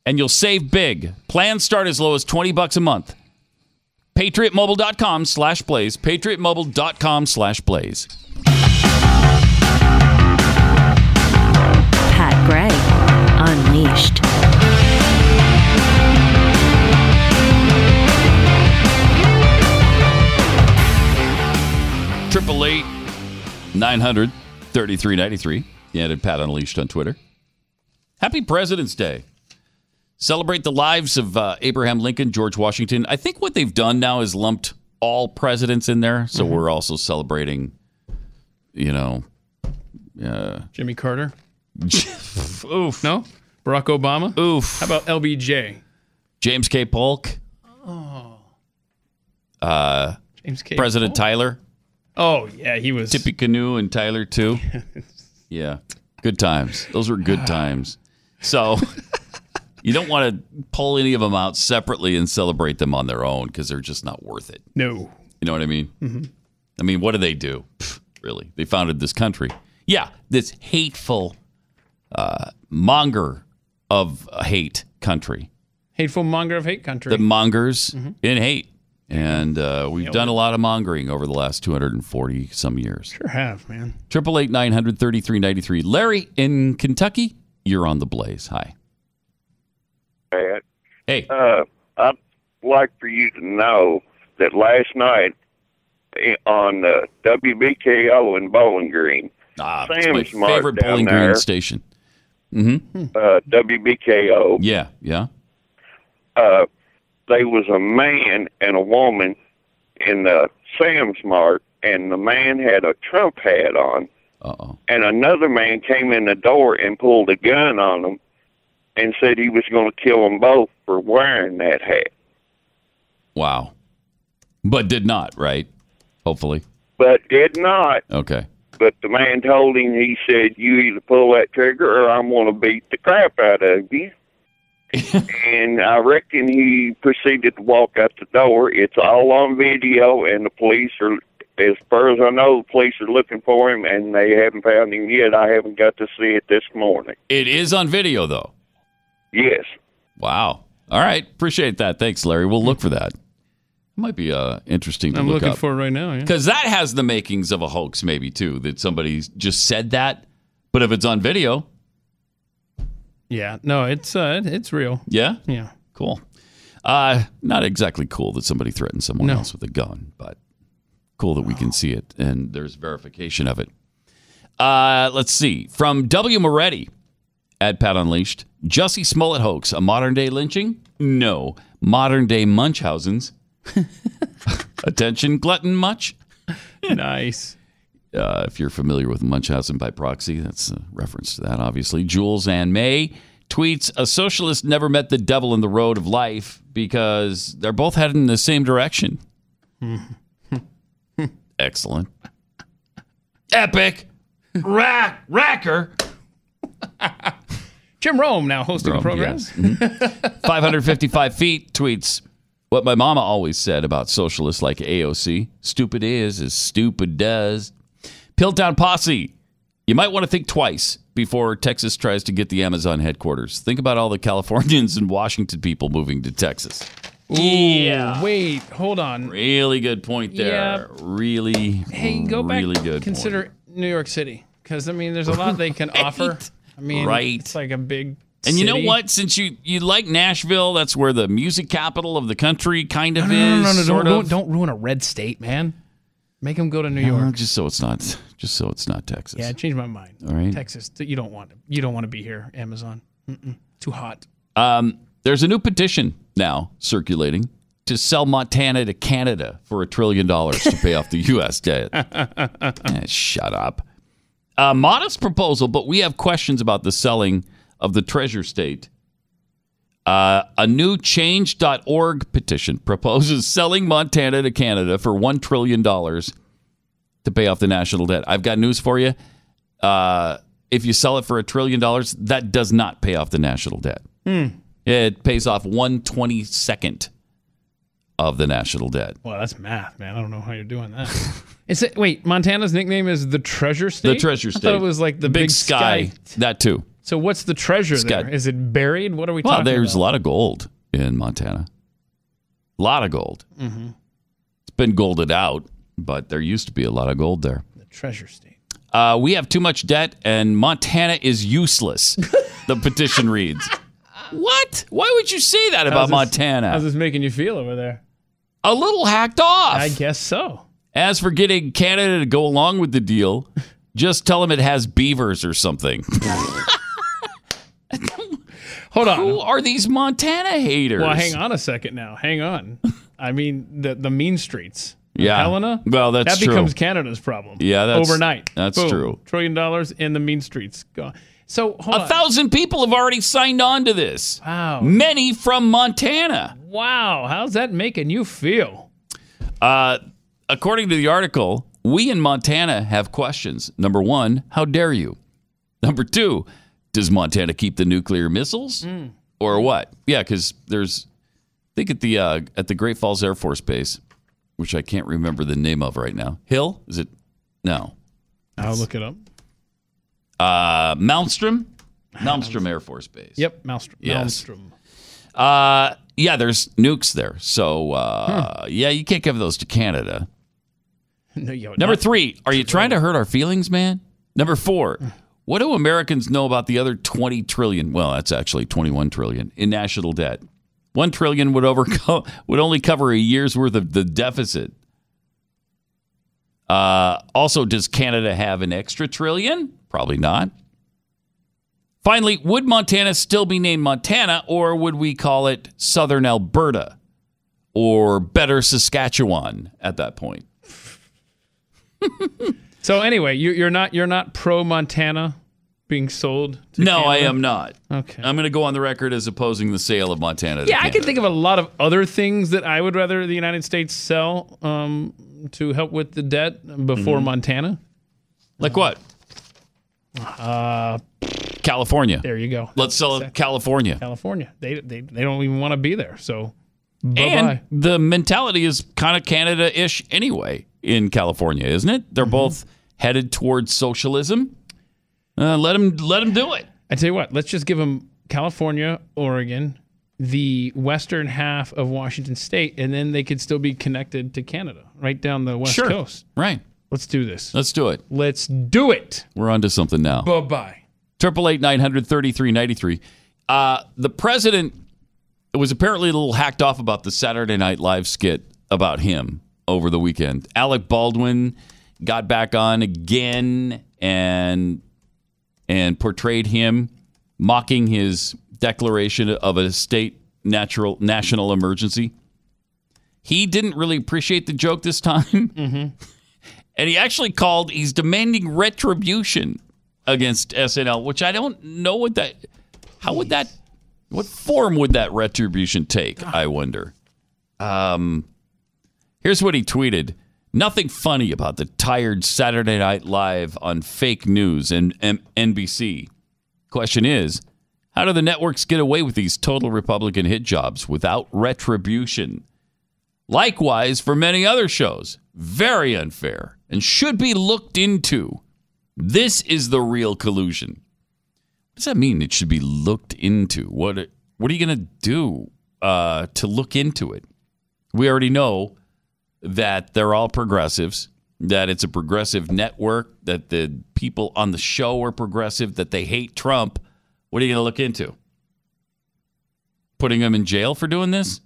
and you'll save big. Plans start as low as 20 bucks a month. PatriotMobile.com slash Blaze. PatriotMobile.com slash Blaze. Pat Gray Unleashed. Triple eight nine hundred thirty three ninety three. Yeah, at Pat Unleashed on Twitter. Happy President's Day. Celebrate the lives of uh, Abraham Lincoln, George Washington. I think what they've done now is lumped all presidents in there. So we're also celebrating, you know, uh, Jimmy Carter. Oof. No? Barack Obama? Oof. How about LBJ? James K. Polk, Oh. uh, James K. President Polk? Tyler, Oh, yeah, he was. Tippecanoe, and Tyler too. yeah, good times. Those were good times. So you don't want to pull any of them out separately and celebrate them on their own because they're just not worth it. No. You know what I mean? Mhm. I mean, what do they do? Pfft, really? They founded this country. Yeah, this hateful uh, monger of hate country Hateful monger of hate country. The mongers Mm-hmm. in hate. And uh, we've done a lot of mongering over the last 240 some years. sure have, man. Triple eight nine hundred thirty three ninety three. Larry in Kentucky, you're on the blaze. Hi. Pat. Hey. Uh, I'd like for you to know that last night eh, on uh, WBKO in Bowling Green, Ah, it's Sam's my Mart favorite Bowling there, Green station. Mm-hmm. uh, WBKO, Yeah, yeah. uh, there was a man and a woman in the Sam's Mart, and the man had a Trump hat on. Uh-oh. And another man came in the door and pulled a gun on them and said he was going to kill them both for wearing that hat. Wow. But did not, right? Hopefully. But did not. Okay. But the man told him, he said, you either pull that trigger or I'm going to beat the crap out of you. and I reckon he proceeded to walk out the door. It's all on video, and the police are, as far as I know, the police are looking for him, and they haven't found him yet. I haven't got to see it this morning. It is on video, though. Yes. Wow. All right. Appreciate that. Thanks, Larry. We'll look for that. Might be uh, interesting to I'm look looking up. for it right now. Yeah. Because that has the makings of a hoax, maybe, too, that somebody just said that. But if it's on video, Yeah. No, it's uh, it's real. yeah? Yeah. Cool. Uh, not exactly cool that somebody threatened someone else with a gun, but cool that we can see it and there's verification of it. Uh, let's see. From W. Moretti at Pat Unleashed Jussie Smollett hoax, a modern day lynching? No. Modern day Munchausen's. Attention, glutton much? nice. Uh, if you're familiar with Munchausen by proxy, that's a reference to that, obviously. Jules Ann May tweets A socialist never met the devil in the road of life because they're both heading in the same direction. Excellent. Epic. Rack, racker. Jim Rome now hosting Rome, a program. yes. Mhm. 555 feet tweets what my mama always said about socialists like AOC stupid is as stupid does. Piltown Posse, you might want to think twice before Texas tries to get the Amazon headquarters. Think about all the Californians and Washington people moving to Texas. yeah. Wait, hold on. Really good point there. Really, Hey, go back. really good Consider New York City, because I mean, there's a lot they can offer. I mean, Right. It's like a big. And you know what? Since you, you like Nashville, that's where the music capital of the country kind of No, no, no, is. no, no, sort don't, of. don't ruin a red state, man. Make them go to New No, York. just so it's not, just so it's not Texas. Yeah, change my mind. All right. Texas, you don't want you don't want to be here. Amazon, Mm-mm. too hot. Um, there's a new petition now circulating to sell Montana to Canada for a trillion dollars to pay off the U.S. debt. Eh, shut up. A modest proposal, but we have questions about the selling of the treasure state. Uh, a new change.org petition proposes selling Montana to Canada for $1 trillion to pay off the national debt. I've got news for you. Uh, if you sell it for a trillion dollars, that does not pay off the national debt. Hmm. It pays off one twenty second of the national debt. Well, that's math, man. I don't know how you're doing that. Is it wait? Montana's nickname is the Treasure State. The treasure I state. thought it was like the big, sky. That too. So what's the treasure Sky. there? Is it buried? What are we Well, talking there's a lot of gold in Montana. A lot of gold. Mhm. It's been golded out, but there used to be a lot of gold there. The Treasure State. Uh, we have too much debt, and Montana is useless. the petition reads. What? Why would you say that about How's this- Montana? How's this making you feel over there? A little hacked off. I guess so. As for getting Canada to go along with the deal, just tell them it has beavers or something. Hold on. Who are these Montana haters? Well, hang on a second now. Hang on. I mean, the the mean streets. Yeah. Helena. Well, that's true that true. becomes Canada's problem. Yeah, that's- overnight. that's Boom. true. Trillion dollars in the mean streets. Gone. So hold A on. thousand people have already signed on to this. Wow. Many from Montana. Wow. How's that making you feel? Uh, according to the article, we in Montana have questions. Number one, how dare you? Number two, does Montana keep the nuclear missiles Mm. or what? Yeah, because there's, I think at the uh, at the Great Falls Air Force Base, which I can't remember the name of right now. Hill is it? No. I'll look it up. Uh, Malmstrom, Malmstrom Air Force Base. Yep, Malmstrom. Yes. Malmstrom. Uh, yeah, there's nukes there. So, uh, yeah, you can't give those to Canada. No, Number not- three, are you trying to hurt our feelings, man? Number four, what do Americans know about the other 20 trillion? Well, that's actually 21 trillion in national debt. One trillion would overcome would only cover a year's worth of the deficit. Uh, also, does Canada have an extra trillion? Probably not. Finally, would Montana still be named Montana, or would we call it Southern Alberta, or better Saskatchewan at that point? So anyway, you, you're not you're not pro Montana being sold. To No, I am not. Okay. I'm going to go on the record as opposing the sale of Montana. To Yeah, I can think of a lot of other things that I would rather the United States sell um, to help with the debt before Mhm. Montana. Like what? Uh, California. There you go. Let's sell it California. California. They they, they don't even want to be there. So bye And the mentality is kind of Canada-ish anyway in California, isn't it? Mm-hmm. They're both headed towards socialism. Uh, let them let them do it. I tell you what, let's just give them California, Oregon, the western half of Washington State, and then they could still be connected to Canada, right down the west Sure. coast. Right. Let's do this. Let's do it. Let's do it. We're onto something now. Bye bye. Triple eight nine hundred thirty three ninety three. Uh, the president was apparently a little hacked off about the Saturday Night Live skit about him over the weekend. Alec Baldwin got back on again and and portrayed him mocking his declaration of a state natural national emergency. He didn't really appreciate the joke this time. Mm-hmm. And he actually called, he's demanding retribution against SNL, which I don't know what that, how would that, what form would that retribution take? I wonder. Um, here's what he tweeted Nothing funny about the tired Saturday Night Live on fake news and M- NBC. Question is, how do the networks get away with these total Republican hit jobs without retribution? Likewise, for many other shows, very unfair and should be looked into. This is the real collusion. What does that mean? It should be looked into. What What are you going to do uh, to look into it? We already know that they're all progressives. That it's a progressive network. That the people on the show are progressive. That they hate Trump. What are you going to look into? Putting them in jail for doing this?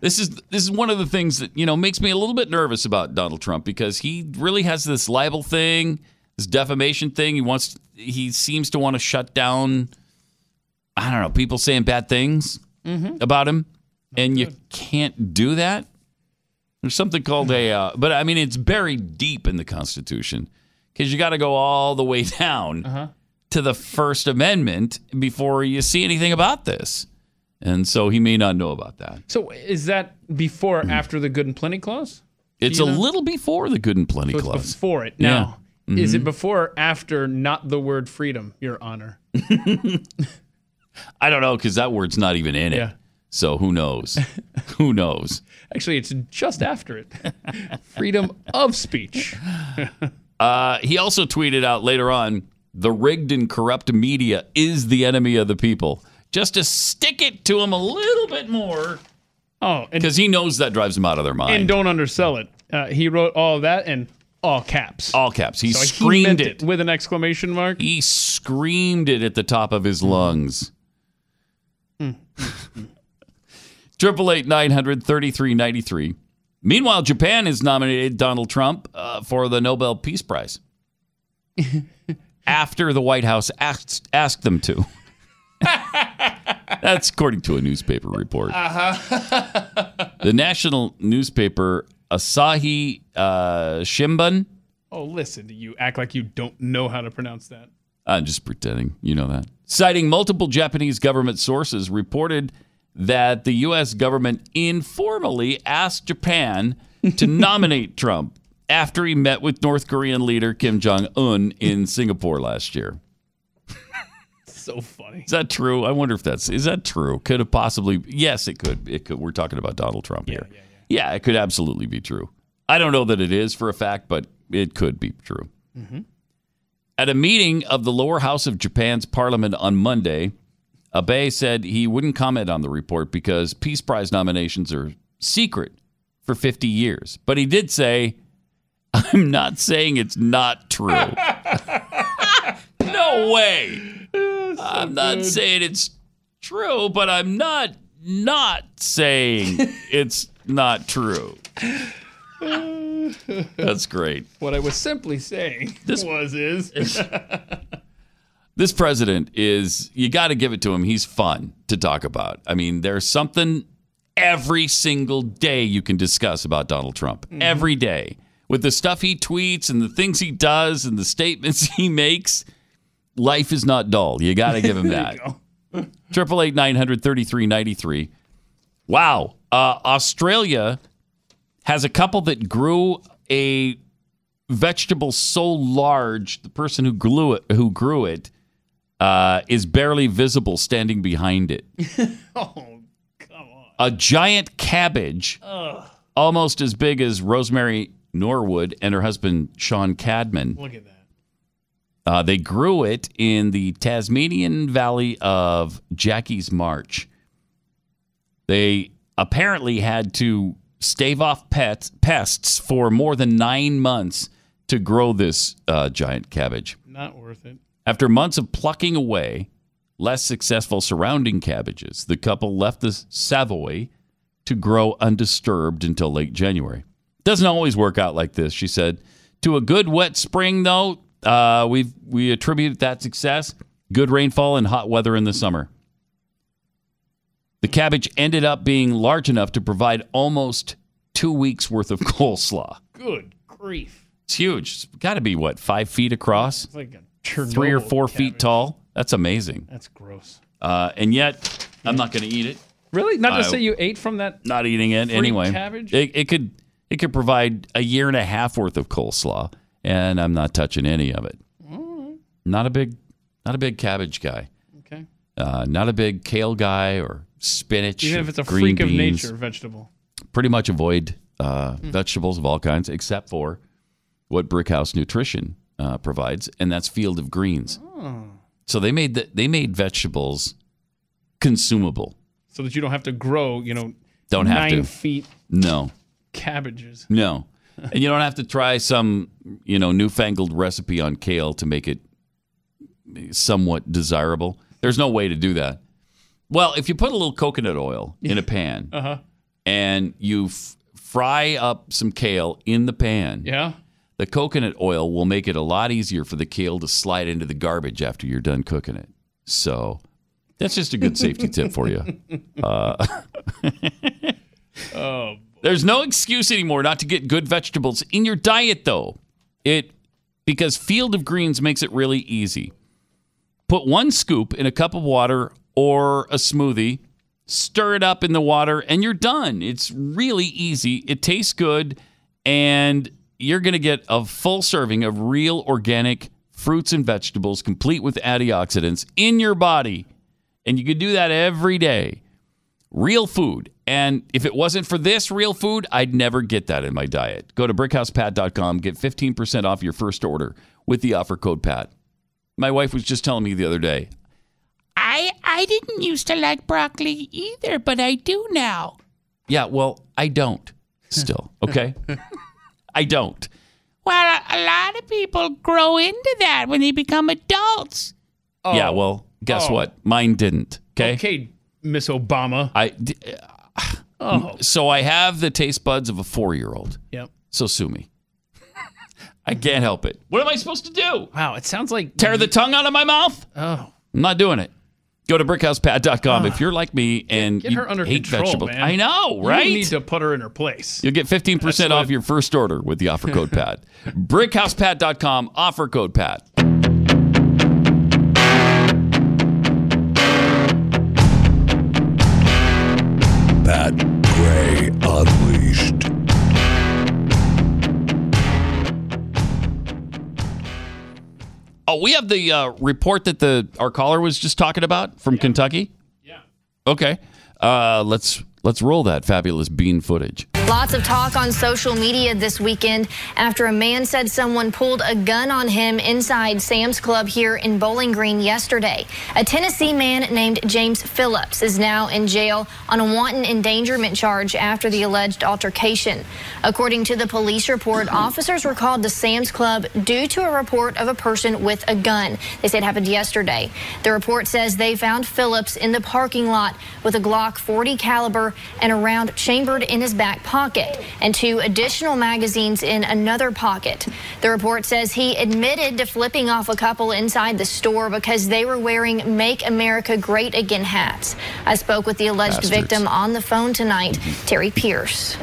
This is this is one of the things that you know makes me a little bit nervous about Donald Trump because he really has this libel thing, this defamation thing. He wants he seems to want to shut down. I don't know people saying bad things Mhm. about him, and you can't do that. There's something called a, uh, but I mean it's buried deep in the Constitution because you got to go all the way down Uh-huh. to the First Amendment before you see anything about this, and so he may not know about that. So is that before or after the good and plenty clause? It's you a know? little before the good and plenty So it's clause. before it. Yeah. Now, is it before or after not the word freedom, Your Honor? I don't know because that word's not even in it. Yeah. So who knows? who knows? Actually, it's just after it. freedom of speech. Uh, he also tweeted out later on the rigged and corrupt media is the enemy of the people. Just to stick it to him a little bit more. Oh, because he knows that drives him out of their mind. And don't undersell it. Uh, he wrote all of that in all caps. All caps. He So screamed meant it. with an exclamation mark. He screamed it at the top of his lungs. Triple eight nine hundred thirty three ninety three. Meanwhile, Japan has nominated Donald Trump uh, for the Nobel Peace Prize after the White House asked asked them to. That's according to a newspaper report. Uh-huh. The national newspaper Asahi uh, Shimbun. oh, listen, you act like you don't know how to pronounce that. I'm just pretending. You know that. Citing multiple Japanese government sources, reported that the U.S. government informally asked Japan to nominate Trump after he met with North Korean leader Kim Jong un in Singapore last year. So funny. Is that true? I wonder if that's is that true? Could it possibly? Yes, it could. It could. We're talking about Donald Trump here. Yeah, it could absolutely be true. I don't know that it is for a fact, but it could be true. Mm-hmm. At a meeting of the lower house of Japan's parliament on Monday, Abe said he wouldn't comment on the report because Peace Prize nominations are secret for 50 years. But he did say, I'm not saying it's not true. no way. I'm not saying it's true, but I'm not not saying it's not true. That's great. What I was simply saying This- was is This president is, you got to give it to him. He's fun to talk about. I mean, there's something every single day you can discuss about Donald Trump. Mm-hmm. Every day. With the stuff he tweets and the things he does and the statements he makes, life is not dull. You got to give him that. Triple eight nine hundred thirty three ninety three. Wow, uh, Australia has a couple that grew a vegetable so large the person who grew it who grew it uh, is barely visible standing behind it. oh, come on! A giant cabbage, ugh. almost as big as Rosemary Norwood and her husband Sean Cadman. look at that. Uh, they grew it in the Tasmanian Valley of Jackeys Marsh. They apparently had to stave off pets, pests for more than nine months to grow this uh, giant cabbage. Not worth it. After months of plucking away less successful surrounding cabbages, the couple left the Savoy to grow undisturbed until late January. Doesn't always work out like this, she said. To a good wet spring, though, uh, we we attribute that success. Good rainfall and hot weather in the summer. The cabbage ended up being large enough to provide almost two weeks worth of coleslaw. Good grief. It's huge. It's got to be what five feet across, It's like a three or four feet tall. That's amazing. That's gross. Uh, and yet, I'm not going to eat it. Really? Not to I- say you ate from that Not eating it anyway. cabbage? It, it could it could provide a year and a half worth of coleslaw, and I'm not touching any of it. Not a big not a big cabbage guy. Okay. Uh, not a big kale guy or spinach. Even if it's a freak of nature vegetable. Pretty much avoid uh, Hmm. vegetables of all kinds, except for what Brickhouse Nutrition uh, provides, and that's Field of Greens. Oh. So they made the, they made vegetables consumable. So that you don't have to grow, you know, Don't have nine to. feet No, cabbages. no, and you don't have to try some you know newfangled recipe on kale to make it somewhat desirable. There's no way to do that. Well, if you put a little coconut oil in a pan Uh huh. and you f- fry up some kale in the pan, Yeah. the coconut oil will make it a lot easier for the kale to slide into the garbage after you're done cooking it. So that's just a good safety tip for you. Uh, Oh. There's no excuse anymore not to get good vegetables in your diet, though. It because Field of Greens makes it really easy. Put one scoop in a cup of water or a smoothie, stir it up in the water, and you're done. It's really easy. It tastes good, and you're going to get a full serving of real organic fruits and vegetables, complete with antioxidants in your body. And you can do that every day. Real food. And if it wasn't for this real food, I'd never get that in my diet. Go to brickhousepat.com, get 15% off your first order with the offer code PAT. My wife was just telling me the other day, I I didn't used to like broccoli either, but I do now. yeah, well, I don't still, okay? I don't. Well, a, lot of people grow into that when they become adults. Yeah, well, guess Oh. what? Mine didn't, okay? Okay, Miss Obama. I d- Oh. so I have the taste buds of a 4-year-old. Yep. So sue me. I can't help it. What am I supposed to do? Wow, it sounds like Tear the tongue out of my mouth? Oh. I'm not doing it. Go to brickhousepat.com ah. if you're like me and Get you her under hate control, vegetables. man. I know, right? You need to put her in her place. You'll get 15% That's off what- your first order with the offer code PAT. brickhousepat.com, offer code PAT. Pat Gray Unleashed. Oh, we have the uh, report that the our caller was just talking about from Kentucky. Yeah. Okay. Uh, let's let's roll that fabulous bean footage. Lots of talk on social media this weekend after a man said someone pulled a gun on him inside Sam's Club here in Bowling Green yesterday. A Tennessee man named James Phillips is now in jail on a wanton endangerment charge after the alleged altercation. According to the police report, officers were called to Sam's Club due to a report of a person with a gun. They say it happened yesterday. The report says they found Phillips in the parking lot with a Glock 40 caliber and a round chambered in his back pocket and two additional magazines in another pocket. The report says he admitted to flipping off a couple inside the store because they were wearing Make America Great Again hats. I spoke with the alleged Bastards. victim on the phone tonight, Terry Pierce.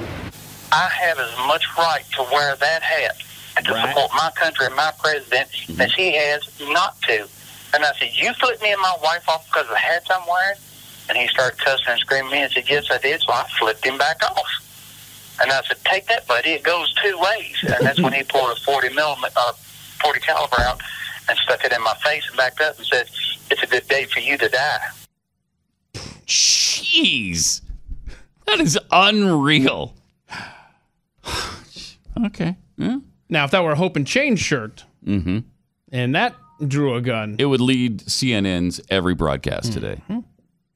I have as much right to wear that hat and to support my country and my president mm-hmm. as he has not to. And I said, you flipped me and my wife off because of the hats I'm wearing? And he started cussing and screaming at me and said, yes, I did. So I flipped him back off. And I said, take that, buddy. It goes two ways. And that's when he pulled a 40 millimeter, uh, 40 caliber out and stuck it in my face and backed up and said, it's a good day for you to die. Jeez. That is unreal. okay. Yeah. Now, if that were a Hope and Change shirt Mm-hmm. and that drew a gun, It would lead CNN's every broadcast today.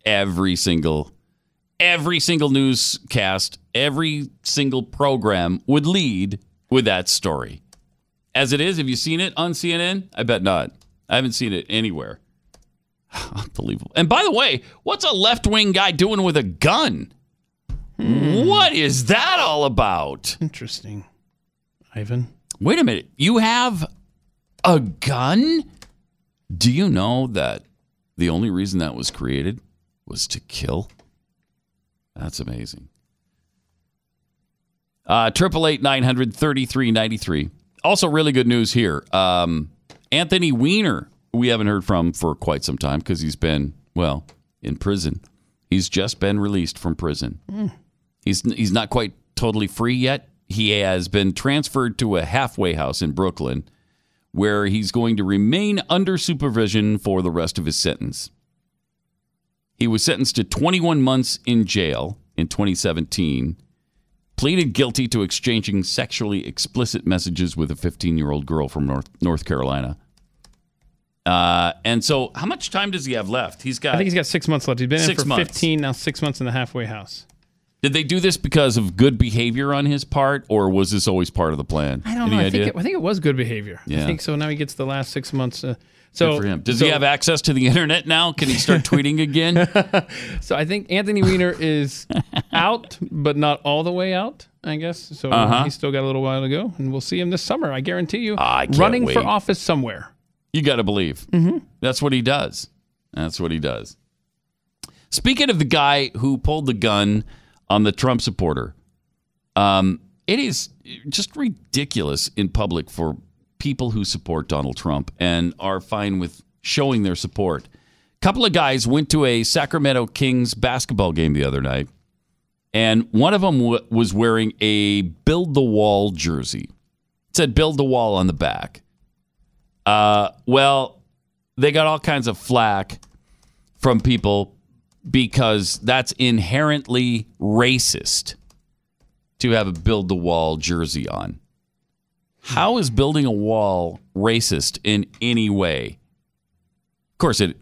Every single every single newscast, every single program would lead with that story. As it is, have you seen it on CNN? I bet not. I haven't seen it anywhere. Unbelievable. And by the way, what's a left-wing guy doing with a gun? Hmm. What is that all about? Interesting. Ivan. Wait a minute. You have a gun? Do you know that the only reason that was created was to kill? That's amazing. Uh, Triple eight nine hundred thirty three ninety three. Also, really good news here. Um, Anthony Weiner, we haven't heard from for quite some time because he's been well in prison. He's just been released from prison. He's he's not quite totally free yet. He has been transferred to a halfway house in Brooklyn where he's going to remain under supervision for the rest of his sentence. He was sentenced to 21 months in jail in 2017, pleaded guilty to exchanging sexually explicit messages with a 15-year-old girl from North North Carolina. Uh, and so, how much time does he have left? He's got. I think he's got six months left. He's been in for months. 15, now six months in the halfway house. Did they do this because of good behavior on his part, or was this always part of the plan? I don't Any know. I think, it, I think it was good behavior. Yeah. I think so. Now he gets the last six months. Uh, so Good for him. Does so- he have access to the internet now? Can he start tweeting again? So I think Anthony Weiner is out, but not all the way out. I guess so. Uh-huh. He's still got a little while to go, and we'll see him this summer. I guarantee you. I can't running for office somewhere. You got to believe. Mhm. That's what he does. That's what he does. Speaking of the guy who pulled the gun on the Trump supporter, um, it is just ridiculous in public for people who support Donald Trump and are fine with showing their support. A couple of guys went to a Sacramento Kings basketball game the other night, and one of them w- was wearing a Build the Wall jersey. It said Build the Wall on the back. Uh, well, they got all kinds of flack from people because that's inherently racist to have a build the wall jersey on. How is building a wall racist in any way? Of course it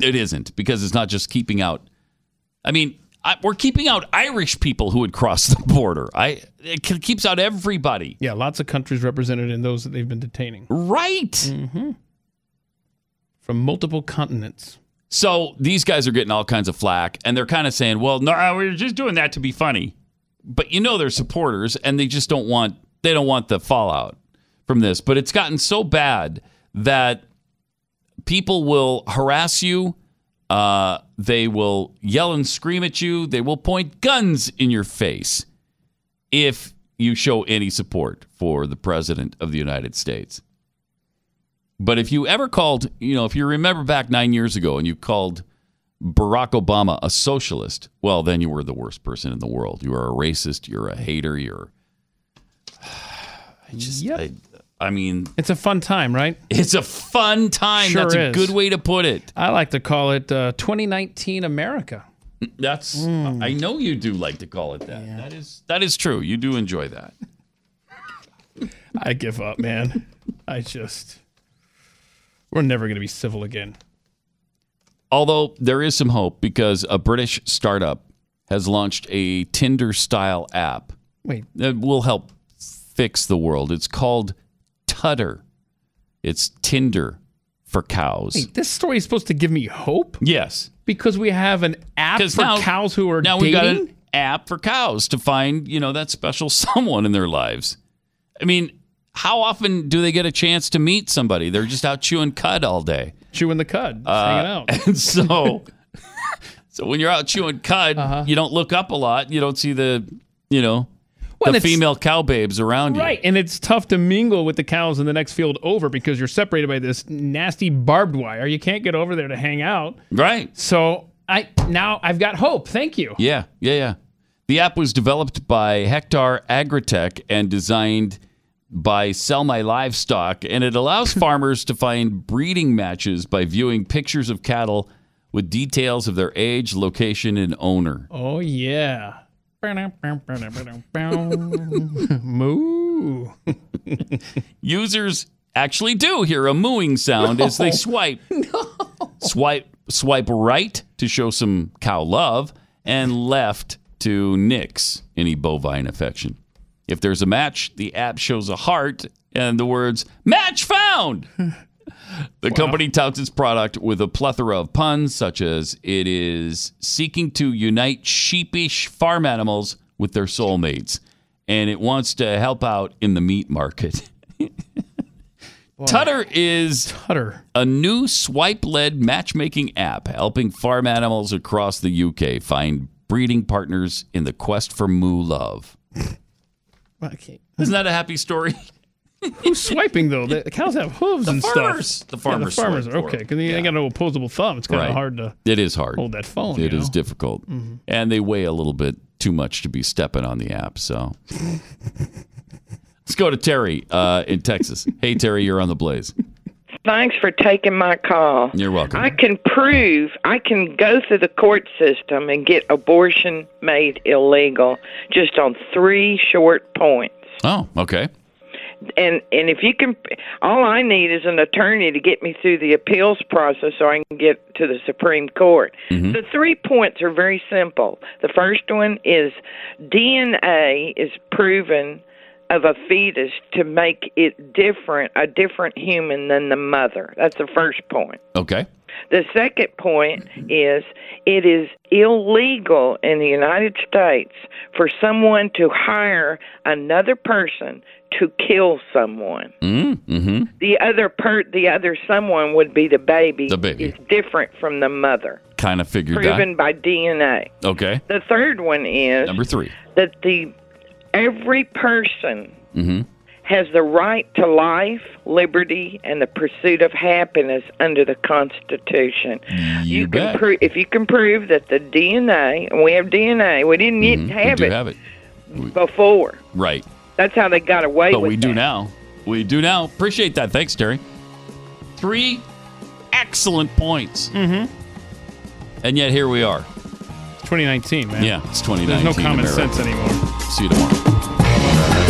it isn't because it's not just keeping out I mean, I, we're keeping out Irish people who would cross the border. I it keeps out everybody. Yeah, lots of countries represented in those that they've been detaining. Right. Mm-hmm. From multiple continents. So these guys are getting all kinds of flack, and they're kind of saying, "Well, no, we're just doing that to be funny." But you know, they're supporters, and they just don't want they don't want the fallout from this. But it's gotten so bad that people will harass you. Uh, they will yell and scream at you. They will point guns in your face if you show any support for the president of the United States. But if you ever called, you know, if you remember back nine years ago and you called Barack Obama a socialist, well, then you were the worst person in the world. You are a racist. You're a hater. You're. I just, I, I mean, It's a fun time, right? it's a fun time. Sure That's a is. good way to put it. I like to call it uh, 2019 America. That's I know you do like to call it that. That is that is true. You do enjoy that. I give up, man. I just we're never going to be civil again. Although there is some hope because a British startup has launched a Tinder style app Wait, that will help fix the world. It's called Tudder. It's Tinder for cows. wait, this story is supposed to give me hope Yes. because we have an app for now- cows who are Now dating. we've got an app for cows to find, you know, that special someone in their lives. I mean, how often do they get a chance to meet somebody? They're just out chewing cud all day. chewing the cud, Uh, hanging out. And so, so when you're out chewing cud, Uh-huh. you don't look up a lot. You don't see the, you know, Well, the female cow babes around you. Right, and it's tough to mingle with the cows in the next field over because you're separated by this nasty barbed wire. You can't get over there to hang out. Right. So I now I've got hope. Thank you. Yeah, yeah, yeah. The app was developed by Hectare Agritech and designed by Sell My Livestock, and it allows farmers to find breeding matches by viewing pictures of cattle with details of their age, location, and owner. Oh yeah. Moo. Users actually do hear a mooing sound as they No. swipe. Swipe swipe right to show some cow love and left to nix any bovine affection. If there's a match, the app shows a heart and the words match found. The company touts its product with a plethora of puns, such as it is seeking to unite sheepish farm animals with their soulmates, and it wants to help out in the meat market. Tudder is Tudder. a new swipe-led matchmaking app helping farm animals across the UK find breeding partners in the quest for moo love. Okay. Isn't that a happy story? Who's swiping though? The the cows have hooves The and farmers. stuff. The Yeah, farmers the farmers. swipe for Okay, because they ain't got no opposable thumb. It's kind of Right. hard to. It is hard. hold that phone, It you is know? difficult, Mhm. and they weigh a little bit too much to be stepping on the app. So let's go to Terry uh, in Texas. Hey, Terry, you're on the Blaze. Thanks for taking my call. You're welcome. I can prove, I can go through the court system and get abortion made illegal just on three short points. Oh, okay. And and if you can, all I need is an attorney to get me through the appeals process so I can get to the Supreme Court. Mm-hmm. The three points are very simple. The first one is DNA is proven of a fetus to make it different, a different human than the mother. That's the first point. Okay. The second point is it is illegal in the United States for someone to hire another person to kill someone. Mm-hmm. The other per the other someone would be the baby. The baby. is different from the mother, Kind of figured proven by DNA. Okay. The third one is Number three. that the every person Mm-hmm. Has the right to life, liberty, and the pursuit of happiness under the Constitution. You, can bet. prove if you can prove that the DNA, and we have DNA, we didn't yet Mhm. We have do it have it. before. Right. That's how they got away with it. But with we do that. now. We do now. Appreciate that. Thanks, Terry. Three excellent points. Mm-hmm. And yet here we are. 2019, man. Yeah, it's 2019. There's no common America. sense anymore. See you tomorrow.